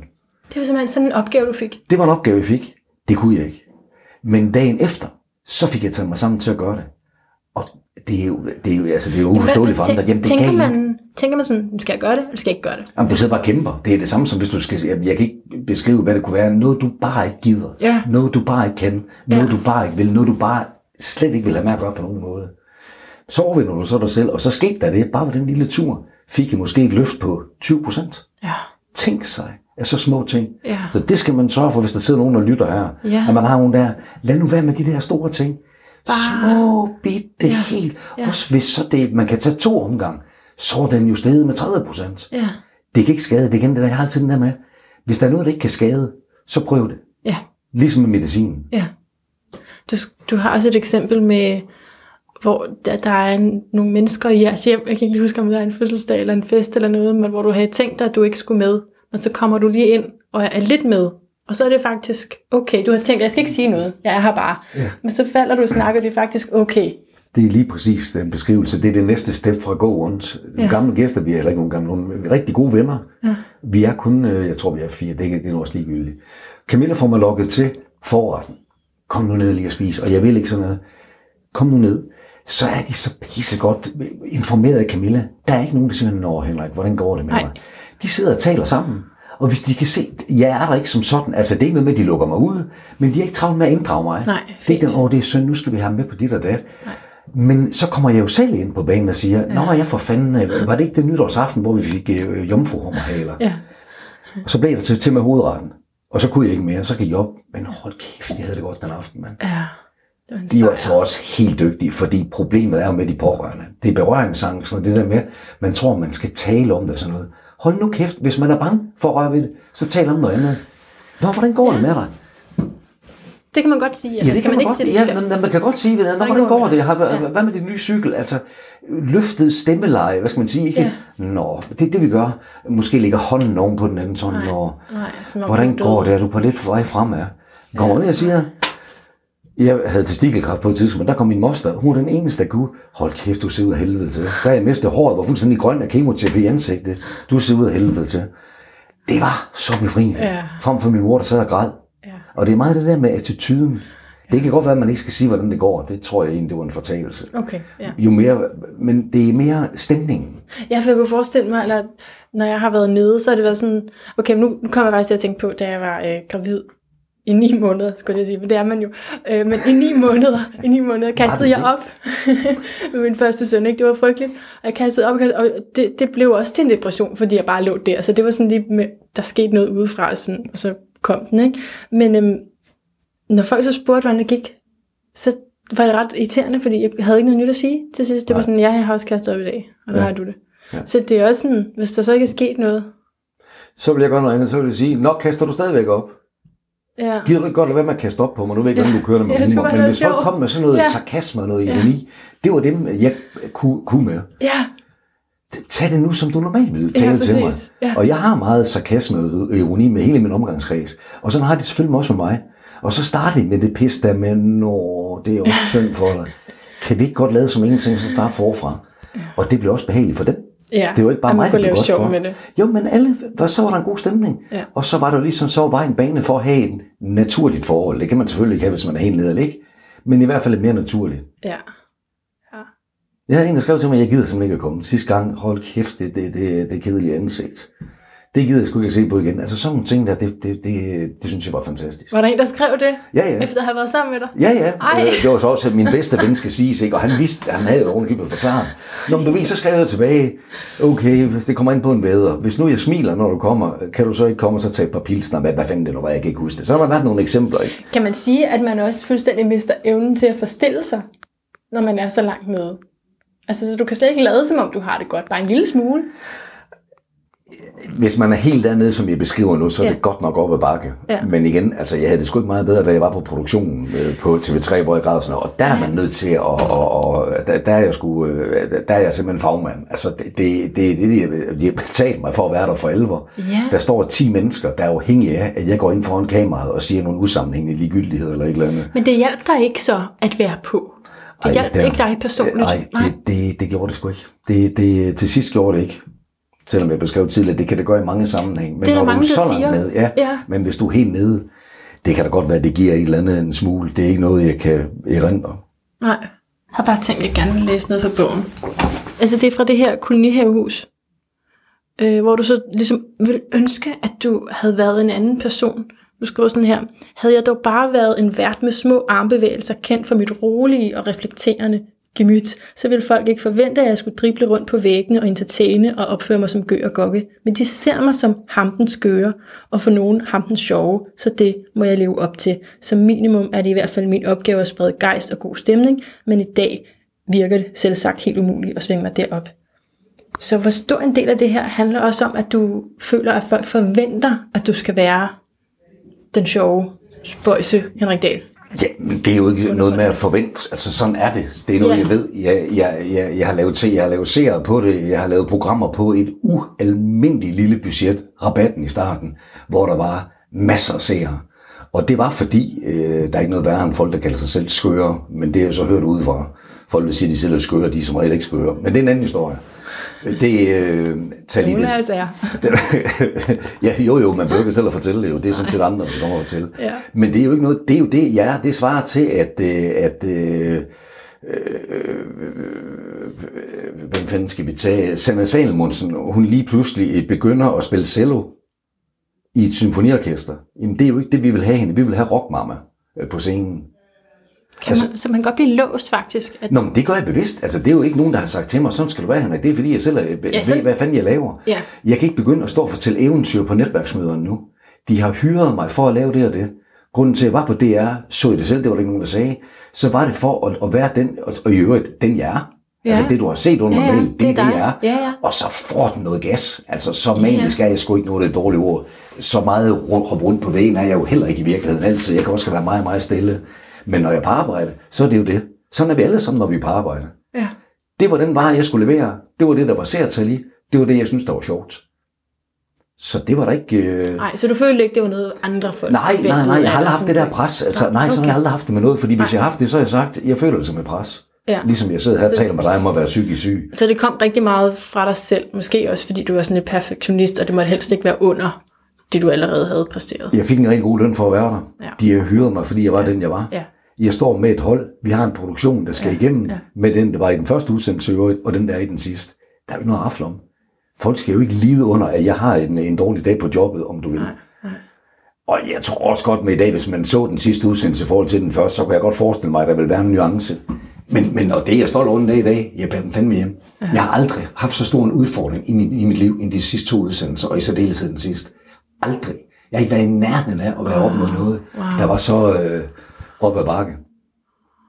Det var simpelthen sådan en opgave, du fik. Det var en opgave, jeg fik. Det kunne jeg ikke. Men dagen efter, så fik jeg taget mig sammen til at gøre det. Det er jo, det er jo, altså, det er jo uforståeligt for andre. Jamen, det tænker, man, tænker man sådan, skal jeg gøre det, eller skal jeg ikke gøre det? Jamen, du sidder bare og kæmper. Det er det samme som hvis du skal jeg, jeg kan ikke beskrive, hvad det kunne være. Noget, du bare ikke gider. Ja. Noget, du bare ikke kan. Noget, Ja. du bare ikke vil. Noget, du bare slet ikke vil have med at gøre på nogen måde. Så overvinder du så dig selv, og så skete der det. Bare på den lille tur fik jeg måske et løft på 20 procent. Ja. Tænk sig af så små ting. Ja. Så det skal man sørge for, hvis der sidder nogen, der lytter her. Ja. At man har nogen der, lad nu være med de der store ting. Bare- Små bitte ja. helt. Ja. Også hvis så det, man kan tage to omgang, så er den jo steget med 30 procent. Ja. Det kan ikke skade. Det er igen det der, jeg har altid den der med. Hvis der er noget, der ikke kan skade, så prøv det. Ja. Ligesom med medicinen. Ja. Du, du har også et eksempel med, hvor der, der er en, nogle mennesker i jeres hjem, jeg kan ikke huske, om der er en fødselsdag eller en fest eller noget, men hvor du havde tænkt dig, at du ikke skulle med, men så kommer du lige ind og er lidt med, og så er det faktisk okay. Du har tænkt, jeg skal ikke sige noget, jeg er her bare. Ja. Men så falder du og snakker, det er faktisk okay. Det er lige præcis den beskrivelse. Det er det næste step fra gå rundt. Ja. gamle gæster, vi er heller ikke nogle gamle, nogle rigtig gode venner. Ja. Vi er kun, øh, jeg tror vi er fire, det er, det er også ligegyldigt. Camilla får mig lukket til forretten. Kom nu ned lige og spise, og jeg vil ikke sådan noget. Kom nu ned. Så er de så pissegodt informeret af Camilla. Der er ikke nogen, der siger, Nå Henrik, hvordan går det med Nej. mig? De sidder og taler sammen. Og hvis de kan se, jeg er der ikke som sådan, altså det er ikke noget med, at de lukker mig ud, men de er ikke travlt med at inddrage mig. Nej, det er ikke fint. den, åh, det er synd, nu skal vi have med på dit og dat. Men så kommer jeg jo selv ind på banen og siger, Nå, jeg for fanden, øh, var det ikke det nytårsaften, hvor vi fik øh, jomfruhummerhaler? Ja. Og så blev der til, til med hovedretten. Og så kunne jeg ikke mere, så gik jeg op. Men hold kæft, jeg havde det godt den aften, mand. Ja. Det var De var så også helt dygtige, fordi problemet er med de pårørende. Det er berøringsangsten, og det der med, man tror, man skal tale om det og sådan noget. Hold nu kæft, hvis man er bange for at røre ved det, så tal om noget andet. Nå, hvordan går det med dig? Det kan man godt sige, eller Ja, det kan man, man, ikke sige godt. det? Ja, men, man kan godt sige, hvordan, Hvordan går går det? Har, Ja. Hvad med din nye cykel? Altså, løftet stemmeleje, hvad skal man sige? Ikke? Ja. Nå, det er det, vi gør. Måske lægger hånden oven på den anden sådan, Nej, og nej, hvordan går det? Er du på lidt vej fremad? Kommer ja. ned og siger, jeg havde testikelkræft på et tidspunkt, men der kom min moster. Hun var den eneste, der kunne. Hold kæft, du ser ud af helvede til. Da jeg mistede håret, var fuldstændig grøn af kemoterapi i ansigtet. Du ser ud af helvede til. Det var så befriende. Ja. Frem for min mor, der sad og græd. Ja. Og det er meget det der med attituden. Det kan godt være, at man ikke skal sige, hvordan det går. Det tror jeg egentlig, det var en fortalelse. Okay, ja. Jo mere, men det er mere stemningen. Ja, for jeg kunne forestille mig, eller når jeg har været nede, så har det været sådan, okay, nu, nu kommer jeg faktisk til at tænke på, da jeg var øh, gravid i ni måneder, skulle jeg sige, men det er man jo. Øh, men i ni måneder, i ni måneder kastede jeg op med min første søn, ikke? Det var frygteligt. Og jeg kastede op, og, kastede, og det, det blev også til en depression, fordi jeg bare lå der. Så det var sådan lige med, der skete noget udefra, sådan, og så kom den, ikke? Men øhm, når folk så spurgte, hvordan det gik, så var det ret irriterende, fordi jeg havde ikke noget nyt at sige til sidst. Det var sådan, ja, jeg har også kastet op i dag, og nu Ja. har du det. Ja. Så det er også sådan, hvis der så ikke er sket noget, Så vil jeg gøre noget andet, så vil jeg sige, nok kaster du stadigvæk op. ja, Gider du ikke godt lade være med at kaste op på mig? Nu ved jeg ikke, Ja. om du kører det med Ja, det humor. Men hvis folk kom med sådan noget Ja. sarkasme og noget Ja. ironi, det var dem, jeg kunne, kunne med. ja, Tag det nu, som du normalt ville Ja, tale til mig. Ja. Og jeg har meget sarkasme og ironi med hele min omgangskreds. Og sådan har de selvfølgelig også med mig. Og så starter de med det pis der med, nå, det er også synd for dig. Kan vi ikke godt lade som ingenting, så starte forfra? Og det blev også behageligt for dem. Ja. Det var ikke bare mig, blev lave sjov for. med det. Jo, men alle, så var der en god stemning. Ja. Og så var der ligesom, så var en bane for at have et naturligt forhold. Det kan man selvfølgelig ikke have, hvis man er helt nede, ikke? Men i hvert fald lidt mere naturligt. Ja. Jeg havde en, der skrev til mig, at jeg gider simpelthen ikke at komme. Sidste gang, hold kæft, det, det, det, det kedelige ansigt. Det gider jeg sgu ikke at se på igen. Altså sådan nogle ting der, det, det, det, det synes jeg var fantastisk. Var der en, der skrev det, Ja, ja. efter at have været sammen med dig? Ja, ja. Ej. Øh, Det var så også, at min bedste ven skal sige, ikke? og han vidste, han havde ovenikøbet forklaret. Nå, men du ved, så skrev jeg tilbage, okay, det kommer ind på en væder. Hvis nu jeg smiler, når du kommer, kan du så ikke komme og så tage et par pilsner? Hvad, hvad fanden det nu var, jeg kan ikke huske det. Så har der været nogle eksempler, ikke? Kan man sige, at man også fuldstændig mister evnen til at forstille sig, når man er så langt nede? Altså, så du kan slet ikke lade, som om du har det godt. Bare en lille smule. Hvis man er helt dernede, som jeg beskriver nu, så er Ja. det godt nok op ad bakke. Ja. Men igen, altså jeg havde det sgu ikke meget bedre, da jeg var på produktionen øh, på TV3, hvor jeg græd sådan noget. Og der er man nødt til at, og, og, der, der, er jeg sgu, øh, der er jeg simpelthen fagmand. Altså det, det, det, det de, de har betalt mig for at være der for alvor. Ja. Der står 10 mennesker, der er afhængige af, at jeg går ind foran kameraet og siger nogle usammenhængende ligegyldigheder eller et eller andet. Men det hjalp dig ikke så at være på. Det hjalp ikke dig personligt. Nej, det, det, det gjorde det sgu ikke. Det, det, til sidst gjorde det ikke. Selvom jeg beskrev tidligere, det kan det gøre i mange sammenhænge. Men Det er der når mange, du så langt ned, ja, Ja. men hvis du er helt nede, det kan da godt være, at det giver et eller andet en smule. Det er ikke noget, jeg kan erindre. Nej. Jeg har bare tænkt, at jeg gerne vil læse noget fra bogen. Altså, det er fra det her kolonihavehus, øh, hvor du så ligesom vil ønske, at du havde været en anden person. Du skriver sådan her. Havde jeg dog bare været en vært med små armbevægelser, kendt for mit rolige og reflekterende gemyt, så ville folk ikke forvente, at jeg skulle drible rundt på væggene og entertaine og opføre mig som gø og gokke. Men de ser mig som hampen skøre, og for nogen hampen sjove, så det må jeg leve op til. Som minimum er det i hvert fald min opgave at sprede gejst og god stemning, men i dag virker det selv sagt helt umuligt at svinge mig derop. Så hvor stor en del af det her handler også om, at du føler, at folk forventer, at du skal være den sjove, spøjse Henrik Dahl. Ja, men det er jo ikke noget med at forvente. Altså sådan er det. Det er noget, Ja. jeg ved. Jeg, jeg, jeg, jeg har lavet til, jeg har lavet serier på det. Jeg har lavet programmer på et ualmindeligt lille budget. Rabatten i starten, hvor der var masser af seere. Og det var fordi, øh, der er ikke noget værre end folk, der kalder sig selv skøre. Men det er jo så hørt udefra. Folk vil sige, at de selv er skøre, de er som regel ikke skøre. Men det er en anden historie. Det øh, tager lige det. er. ja, jo jo, man behøver ikke selv at fortælle det jo. Det er sådan set andre, der kommer at fortælle. Ja. Men det er jo ikke noget, det er jo det, ja, det svarer til, at, øh, at øh, øh, hvem fanden skal vi tage? Sanna Salmonsen, hun lige pludselig begynder at spille cello i et symfoniorkester. Jamen det er jo ikke det, vi vil have hende. Vi vil have rockmamma øh, på scenen. Kan man, så man kan godt blive låst faktisk. At, Nå, men det gør jeg bevidst. Altså, det er jo ikke nogen, der har sagt til mig, sådan skal du være, Henrik. Det er fordi, jeg selv er, ved, selv- hvad fanden jeg laver. Ja. Jeg kan ikke begynde at stå og fortælle eventyr på netværksmøderne nu. De har hyret mig for at lave det og det. Grunden til, at jeg var på DR, så jeg det selv, det var der ikke nogen, der sagde, så var det for at, at være den, og, og i øvrigt, den jeg er. Ja. Altså det, du har set under Ja, ja, mail, det det er det, jeg er. Ja, ja. Og så får den noget gas. Altså, så manisk er jeg sgu ikke noget af det dårlige ord. Så meget rundt, på vægen er jeg jo heller ikke i virkeligheden altid. Jeg kan også være meget, meget stille. Men når jeg er på arbejde, så er det jo det. Sådan er vi alle sammen, når vi er på arbejde. ja. Det var den vare, jeg skulle levere. Det var det, der var særtal i. Det var det, jeg synes, der var sjovt. Så det var der ikke... Øh... Nej, så du følte ikke, det var noget andre folk Nej, nej, nej, jeg har aldrig haft det der pres. Altså, Nej, nej, sådan har okay. jeg aldrig haft det med noget, fordi hvis jeg har haft det, så har jeg sagt, jeg føler det som et pres. Ja. Ligesom jeg sidder her og taler med dig om at være psykisk syg. Så det kom rigtig meget fra dig selv, måske også fordi du var sådan lidt perfektionist, og det måtte helst ikke være under det, du allerede havde præsteret. Jeg fik en rigtig god løn for at være der. Ja. De har hyret mig, fordi jeg var den, jeg var. Ja. Jeg står med et hold. Vi har en produktion, der skal Ja, igennem ja. med den, der var i den første udsendelse, og den der er i den sidste. Der er jo noget at om. Folk skal jo ikke lide under, at jeg har en, en dårlig dag på jobbet, om du vil. Nej, nej. Og jeg tror også godt med i dag, hvis man så den sidste udsendelse i forhold til den første, så kunne jeg godt forestille mig, at der vil være en nuance. Men, men og det er jeg stolt over den dag i dag, jeg den fandme hjem. Ja. Jeg har aldrig haft så stor en udfordring i, min, i mit liv, end de sidste to udsendelser, og i særdeleshed den sidste. Aldrig. Jeg har ikke været i nærheden af at være op mod noget, Wow. der var så øh, op ad bakke.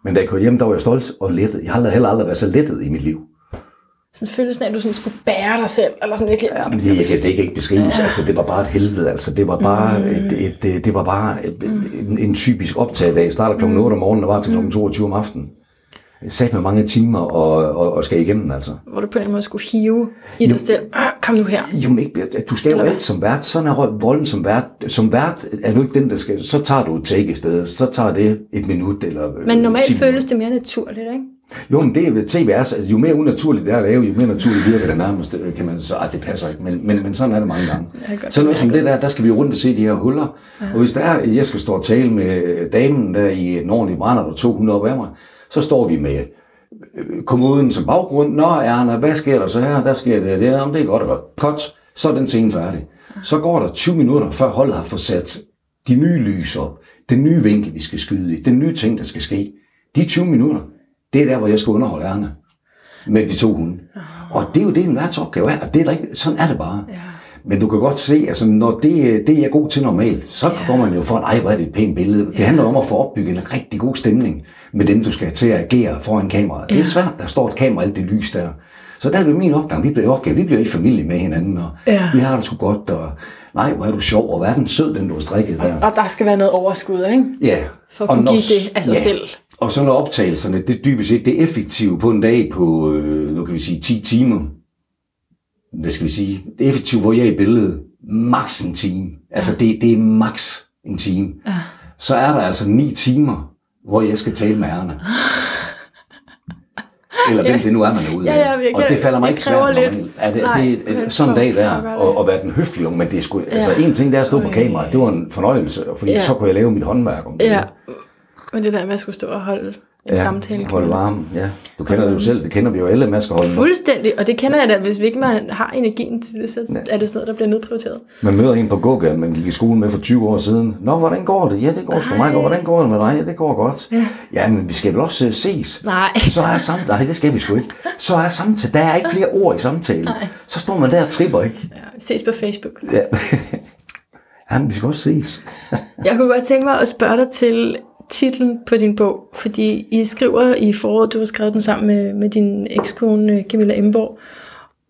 Men da jeg kørte hjem, der var jeg stolt og lettet. Jeg har aldrig- heller aldrig været så lettet i mit liv. Sådan følelsen af, at du sådan skulle bære dig selv, eller sådan virkelig... Ja, men det, jeg kan det kan ikke beskrives. Altså, det var bare et helvede. Altså, det var bare, Mm. et, et, et, det var bare et, en, en, typisk optagedag. Jeg starter kl. 8 om morgenen og var til Mm. kl. 22 om aftenen. Satte med mange timer og, og, og skal igennem, altså. Hvor du på en måde skulle hive i dig selv. Kom nu her. Jo, men ikke, du skal jo alt som vært. Sådan er volden som vært. Som vært er du ikke den, der skal... Så tager du et take i stedet. Så tager det et minut eller... Men normalt 10 føles det mere naturligt, ikke? Jo, men det er tv er, så- altså, jo mere unaturligt det er at lave, jo mere naturligt virker det nærmest, øh, kan man så, ah, det passer ikke, men, men, men sådan er det mange gange. godt Så noget som det der, der skal vi rundt og se de her huller, ja. og hvis der er, jeg skal stå og tale med damen der i en ordentlig brænder, der 200 op af mig, så står vi med øh, kommoden som baggrund, Nå, Erna, hvad sker der så her? Der sker det, det, jamen, det er godt og godt. Godt, så er den scene færdig. Så går der 20 minutter, før holdet har fået sat de nye lys op, den nye vinkel, vi skal skyde i, den nye ting, der skal ske. De 20 minutter, det er der, hvor jeg skal underholde Erna med de to hunde. Og det er jo det, en værts opgave er, og det er rigtigt, sådan er det bare. Ja. Men du kan godt se, altså når det, det er god til normalt, så går man jo for, ej, hvor er det et pænt billede. Det handler om at få opbygget en rigtig god stemning med dem, du skal til at agere foran kameraet. Det er svært, der står et kamera, alt det lys der. Så der er det jo min opgave. Vi bliver opgave. Vi bliver i familie med hinanden, og Ja. vi har det sgu godt, og nej, hvor er du sjov, og hvad er den sød, den du har strikket der. Og der skal være noget overskud, ikke? Ja. For at Og kunne når- give det af sig selv. Og så når optagelserne, det er dybest set det effektive på en dag på, øh, nu kan vi sige 10 timer. Hvad skal vi sige? Det effektivt, hvor jeg er i billedet. Max en time. Altså det, det er max en time. Ja. Så er der altså 9 timer, hvor jeg skal tale med ærerne. Eller hvem det nu er, man er ude Ja, af. ja, virkelig. Og det falder mig Det ikke svært lidt. normalt. Er det, Nej, det, er sådan en dag der, og, og være den høflige unge, men det er sgu, altså en ting der er at stå på kamera, det var en fornøjelse, fordi Ja. så kunne jeg lave mit håndværk om det. Ja. Men det der med at skulle stå og holde en ja, samtale holde kørende. varme, ja. Du kender det jo selv, det kender vi jo alle, man skal holde Fuldstændig, og det kender jeg da. Hvis vi ikke man har energien til det, så er det sådan noget, der bliver nedprioriteret. Man møder en på gågaden, man gik i skole med for 20 år siden. Nå, hvordan går det? Ja, det går sgu meget godt. Hvordan går det med dig? Ja, det går godt. Ja, ja men vi skal vel også uh, ses. Nej. Så er samtale... Nej, det skal vi sgu ikke. Så er samtale... Der er ikke flere ord i samtalen. Nej. Så står man der og tripper, ikke? Ja, ses på Facebook. Ja. Jamen, vi skal også ses. Jeg kunne godt tænke mig at spørge dig til titlen på din bog, fordi I skriver i foråret, du har skrevet den sammen med, med din ekskone Camilla Emborg,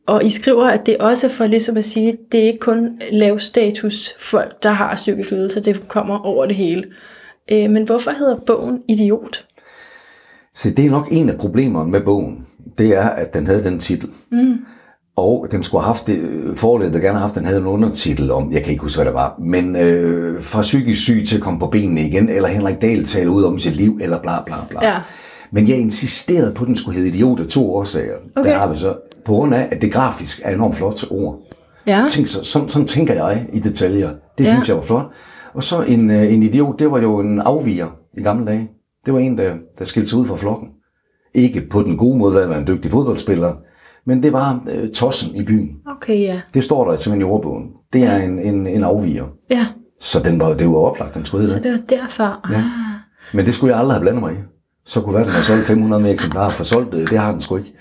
og I skriver, at det også er for ligesom at sige, at det er ikke kun lav status folk, der har psykisk lidelse, det kommer over det hele. Øh, men hvorfor hedder bogen Idiot? Så det er nok en af problemerne med bogen. Det er, at den havde den titel. Mm. Og den skulle have haft det, forledet der gerne have haft, den havde en undertitel om, jeg kan ikke huske, hvad det var, men øh, fra psykisk syg til at komme på benene igen, eller Henrik Dahl taler ud om sit liv, eller bla bla bla. Ja. Men jeg insisterede på, at den skulle hedde Idiot af to årsager. Okay. Der har vi så, på grund af, at det grafisk er enormt flot til ord. Ja, Tænk, så, sådan, sådan tænker jeg i detaljer. Det Ja. synes jeg var flot. Og så en, øh, en idiot, det var jo en afviger i gamle dage. Det var en, der, der skilte sig ud fra flokken. Ikke på den gode måde at være en dygtig fodboldspiller, men det var øh, tossen i byen. okay, ja. Det står der simpelthen i ordbogen. Det er en, en, en afviger. Ja, Så den var, det var oplagt, den skulle hedde så det. var derfor. Ja. Ah. Men det skulle jeg aldrig have blandet mig i. Så kunne være, den har solgt 500 med eksemplarer for solgt. Det har den sgu ikke.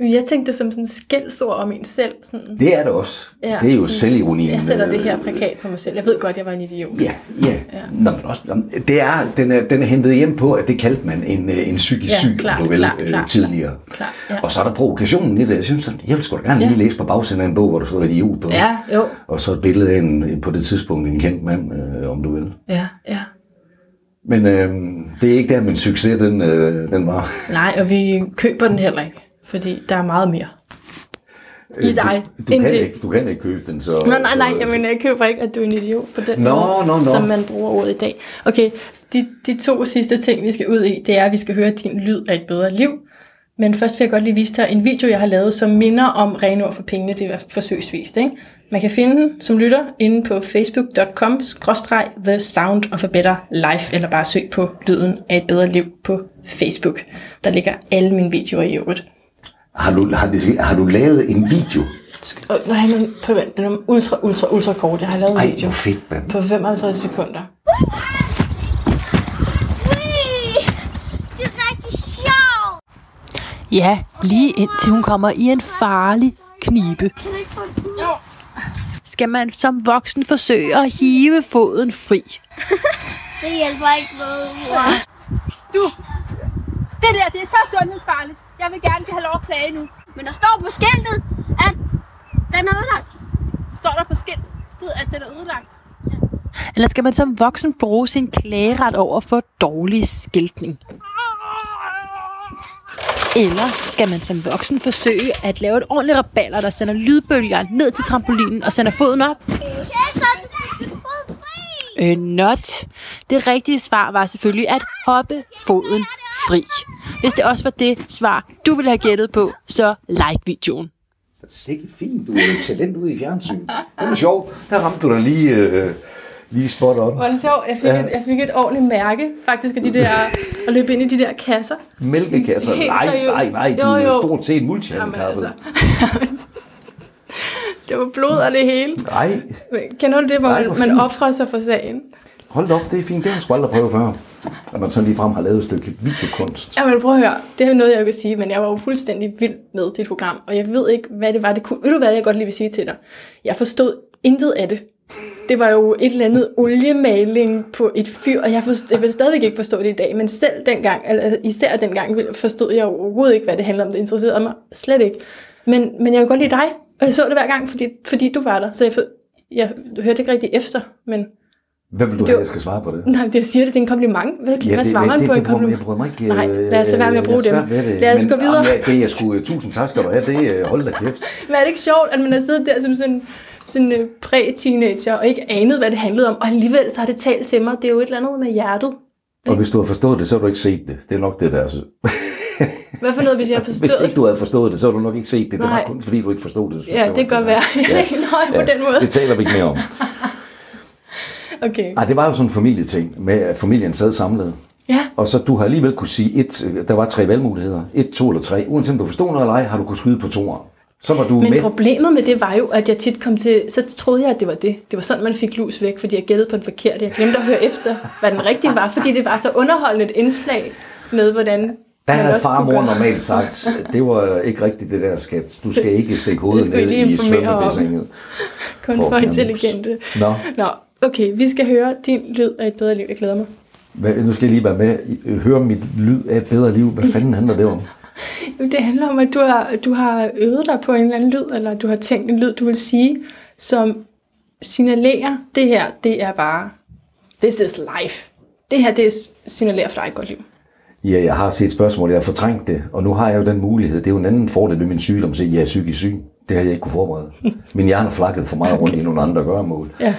Jeg tænkte det som sådan et skældsord om en selv. Sådan, Det er det også. Ja, det er jo sådan, selvironien. jeg sætter det øh, her plakat på mig selv. Jeg ved godt, jeg var en idiot. Ja, ja. ja. Nå, men også, det er, den, er, den er hentet hjem på, at det kaldte man en, øh, en psykisk Ja, syg, om klart, du vil, klart, øh, klart, tidligere. klart, ja. Og så er der provokationen i det. Jeg synes, jeg vil sgu da gerne Ja. lige læse på bagsiden af en bog, hvor der står idiot på. Ja, jo. Og så et billede af en, på det tidspunkt en kendt mand, øh, om du vil. Ja, ja. Men øh, det er ikke der, min succes den, øh, den var. Nej, og vi køber den heller ikke, fordi der er meget mere. I dig. Du, du, kan ikke, du kan ikke købe den, så... Nej, nej, nej, så, jeg, mener, jeg køber ikke, at du er en idiot på den Nå, måde, nå, nå. som man bruger ordet i dag. Okay, de, de to sidste ting, vi skal ud i, det er, at vi skal høre din lyd af et bedre liv. Men først vil jeg godt lige vise dig en video, jeg har lavet, som minder om Rene ord for pengene. Det er forsøgsvist. Ikke? Man kan finde den som lytter inde på facebook.com The Sound of a Better Life, eller bare søg på lyden af et bedre liv på Facebook. Der ligger alle mine videoer i øvrigt. Har du, har, det, har du lavet en video? Nej, men på, den er ultra, ultra, ultra kort. Jeg har lavet en Ej, video hvor fedt, mand. på 55 sekunder. Er. Ja, lige indtil hun kommer i en farlig knibe. Skal man som voksen forsøge at hive foden fri? Det hjælper ikke noget, mor. Du, Det der, det er så sundhedsfarligt. Jeg vil gerne have lov at klage nu. Men der står på skiltet, at den er ødelagt. Står der på skiltet, at den er ødelagt? Eller skal man som voksen bruge sin klageret over for dårlig skiltning? Eller skal man som voksen forsøge at lave et ordentligt raballer, der sender lydbølger ned til trampolinen og sender foden op? Okay, så er du dit fod fri. Øh, not. Det rigtige svar var selvfølgelig at hoppe foden fri. Hvis det også var det svar, du ville have gættet på, så like videoen. Sikke fint, du er et talent ude i fjernsyn. Det er sjovt. Der ramte du dig lige, øh, lige spot on. Var det sjovt? Jeg fik, ja. et, jeg fik et ordentligt mærke, faktisk, af de der, at løbe ind i de der kasser. Mælkekasser. Helt Nej, nej, nej, du er jo. stort set multihandicappet. altså. det var blod og det hele. Nej, Kender du det, hvor Nej, man, man offrer sig for sagen? hold op, det er fint. Det har jeg sgu aldrig prøvet før. At man sådan lige frem har lavet et stykke videokunst. Ja, men prøv at høre. Det er noget, jeg kan sige, men jeg var jo fuldstændig vild med dit program, og jeg ved ikke, hvad det var, det kunne. Ved du hvad, jeg godt lige vil sige til dig? Jeg forstod intet af det. Det var jo et eller andet oliemaling på et fyr, og jeg, forstod, jeg vil stadigvæk ikke forstå det i dag, men selv dengang, eller især dengang, forstod jeg overhovedet ikke, hvad det handlede om. Det interesserede mig slet ikke. Men, men jeg vil godt lide dig, og jeg så det hver gang, fordi, fordi du var der, så jeg, for, jeg hørte ikke rigtig efter, men Hvad vil du Det have, jeg skal svare på det? nej, det jeg siger det, det er en kompliment. Hvad, ja, hvad svarer man det, på det, en kompliment? Jeg bryder mig ikke... Nej, øh, lad os lade være med at bruge jeg er dem. det. Lad os Men, gå videre. Jamen, det er jeg sgu... Tusind tak skal du have. Det øh, hold da kæft. Men er det ikke sjovt, at man har siddet der som sådan, sådan en præ-teenager, og ikke anede, hvad det handlede om, og alligevel så har det talt til mig. Det er jo et eller andet med hjertet. Og hvis du har forstået det, så har du ikke set det. Det er nok det der. Så. Hvad for noget, hvis jeg har Hvis ikke du havde forstået det, så har du nok ikke set det. Det var Nej. kun fordi, du ikke forstod det. så Ja, var det kan være. Jeg nøje på den måde. Det taler vi ikke mere om. Okay. Ej, det var jo sådan en familieting, med at familien sad samlet. Ja, Og så du har alligevel kunne sige et, der var tre valgmuligheder. Et, to eller tre. Uanset om du forstod noget eller ej, har du kunne skyde på toeren. Så var du men med. problemet med det var jo, at jeg tit kom til, så troede jeg, at det var det. Det var sådan, man fik lus væk, fordi jeg gættede på en forkert. Jeg glemte at høre efter, hvad den rigtige var, fordi det var så underholdende et indslag med, hvordan Der havde far og mor normalt sagt, det var ikke rigtigt det der skat. Du skal ikke stikke hovedet ned i svømmebassinet. kun for intelligente. Nå, Nå, okay, vi skal høre din lyd af et bedre liv. Jeg glæder mig. hvad, nu skal jeg lige være med. Høre mit lyd af et bedre liv. Hvad fanden handler det om? Det handler om, at du har, du har øvet dig på en eller anden lyd, eller du har tænkt en lyd, du vil sige, som signalerer, det her, det er bare, this is life. Det her, det signalerer for dig et godt liv. Ja, jeg har set spørgsmål, jeg har fortrængt det, og nu har jeg jo den mulighed. Det er jo en anden fordel ved min sygdom, så jeg er psykisk syg. Det har jeg ikke kunne forberede. Min hjerne er flakket for meget rundt i nogle andre gøremål. Ja.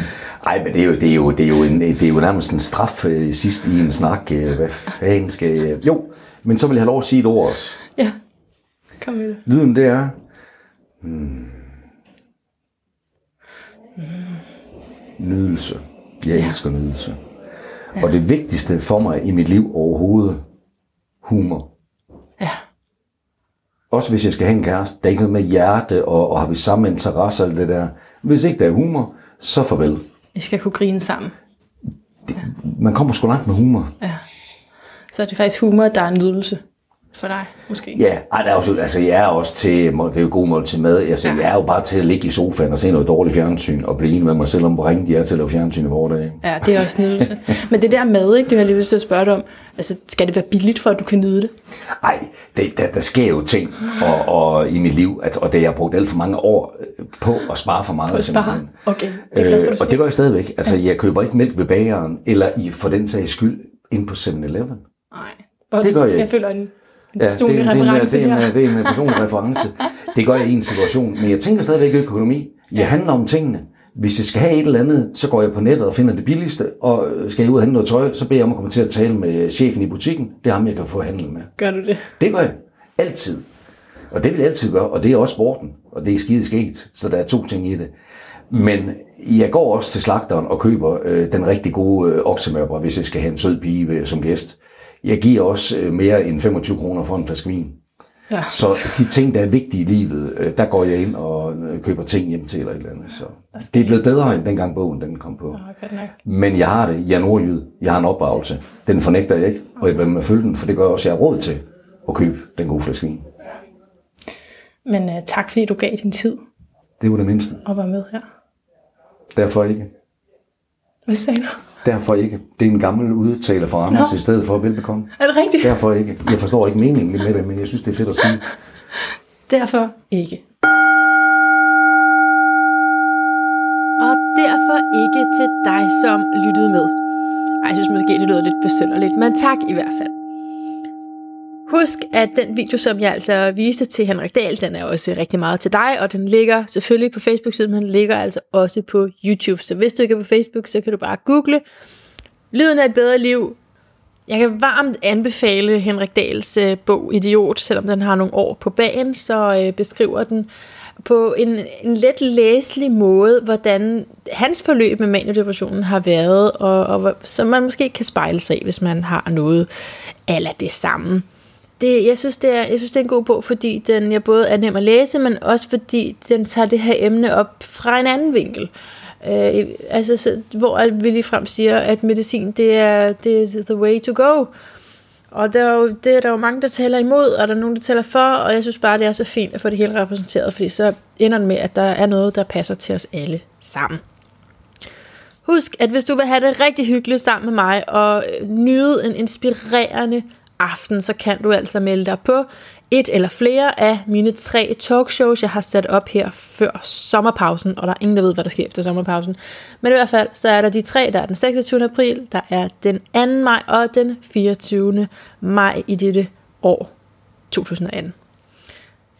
Ej, men det er jo, det er jo, det er jo, en, det er jo nærmest en straf øh, sidst i en snak. øh, Hvad fanden skal jeg... Jo, men så vil jeg have lov at sige et ord også. Ja, kom med det. Lyden det er... Hmm, nydelse. Jeg elsker nydelse. Og det vigtigste for mig i mit liv overhovedet, humor. Ja. Også hvis jeg skal have en kæreste. Der er ikke noget med hjerte, og, og har vi samme interesse og det der. Hvis ikke der er humor, så farvel. I skal kunne grine sammen. Man kommer sgu langt med humor. Ja. Så er det faktisk humor, der er en nydelse for dig, måske. Ja, ej, der er også, altså jeg er også til, det er jo god mål til mad, altså, jeg er jo bare til at ligge i sofaen og se noget dårligt fjernsyn, og blive enig med mig selv om, hvor ringe de er til at lave fjernsyn i vores dag. Ja, det er også nydelse. Men det der mad, ikke, det har jeg lige lyst til at spørge dig om. Altså, skal det være billigt, for at du kan nyde det? Ej, det, der, der sker jo ting og, og, i mit liv, at, og det jeg har brugt alt for mange år øh, på at spare for meget. På at spare? Okay, det er for, Øh, og det gør jeg stadigvæk. Altså, jeg køber ikke mælk ved bageren, eller i, for den sags skyld, ind på 7-Eleven. Nej. Og Det gør jeg Jeg ikke. føler en, en Ja, personlig det, er- det, er en- reference det, er en, her. det er en personlig reference. Det gør jeg i en situation. Men jeg tænker stadigvæk økonomi. Jeg handler om tingene. Hvis jeg skal have et eller andet, så går jeg på nettet og finder det billigste, og skal jeg ud og hente noget tøj, så beder jeg om at komme til at tale med chefen i butikken. Det er ham, jeg kan få handlet med. Gør du det? Det gør jeg. Altid. Og det vil jeg altid gøre, og det er også sporten, og det er skide sket, så der er to ting i det. Men jeg går også til slagteren og køber øh, den rigtig gode øh, oksemørbrad, hvis jeg skal have en sød pige øh, som gæst. Jeg giver også øh, mere end 25 kroner for en flaske vin. Ja. Så de ting, der er vigtige i livet, øh, der går jeg ind og øh, køber ting hjem til eller et eller andet. Så det er blevet bedre, end dengang bogen den kom på. Nok. Men jeg har det. Jeg er nordjyd. Jeg har en opdragelse. Den fornægter jeg ikke, og jeg bliver med at følge den, for det gør også, at jeg har råd til at købe den gode flaske vin. Men uh, tak, fordi du gav din tid Det var det mindste. og var med her. Derfor ikke. Hvad sagde du? Derfor ikke. Det er en gammel udtale fra Anders Nå. i stedet for velbekomme. Er det rigtigt? Derfor ikke. Jeg forstår ikke meningen med det, men jeg synes, det er fedt at sige. Derfor ikke. Og derfor ikke til dig, som lyttede med. Ej, jeg synes måske, det lyder lidt besynderligt, men tak i hvert fald. Husk, at den video, som jeg altså viste til Henrik Dahl, den er også rigtig meget til dig, og den ligger selvfølgelig på Facebook-siden, men den ligger altså også på YouTube. Så hvis du ikke er på Facebook, så kan du bare google Lyden af et bedre liv. Jeg kan varmt anbefale Henrik Dahls øh, bog Idiot, selvom den har nogle år på bagen, så øh, beskriver den på en, en let læselig måde, hvordan hans forløb med depressionen har været, og, og som man måske kan spejle sig i, hvis man har noget eller det samme. Det, jeg, synes, det er, jeg synes, det er en god bog, fordi den jeg både er nem at læse, men også fordi den tager det her emne op fra en anden vinkel. Øh, altså, så, hvor vi ligefrem siger, at medicin, det er, det er the way to go. Og der er jo, det er der jo mange, der taler imod, og der er nogen, der taler for, og jeg synes bare, det er så fint at få det hele repræsenteret, fordi så ender det med, at der er noget, der passer til os alle sammen. Husk, at hvis du vil have det rigtig hyggeligt sammen med mig, og nyde en inspirerende aften, så kan du altså melde dig på et eller flere af mine tre talkshows, jeg har sat op her før sommerpausen, og der er ingen, der ved, hvad der sker efter sommerpausen. Men i hvert fald, så er der de tre, der er den 26. april, der er den 2. maj og den 24. maj i dette år 2018.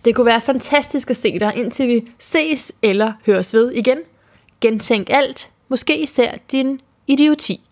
Det kunne være fantastisk at se dig, indtil vi ses eller høres ved igen. Gentænk alt, måske især din idioti.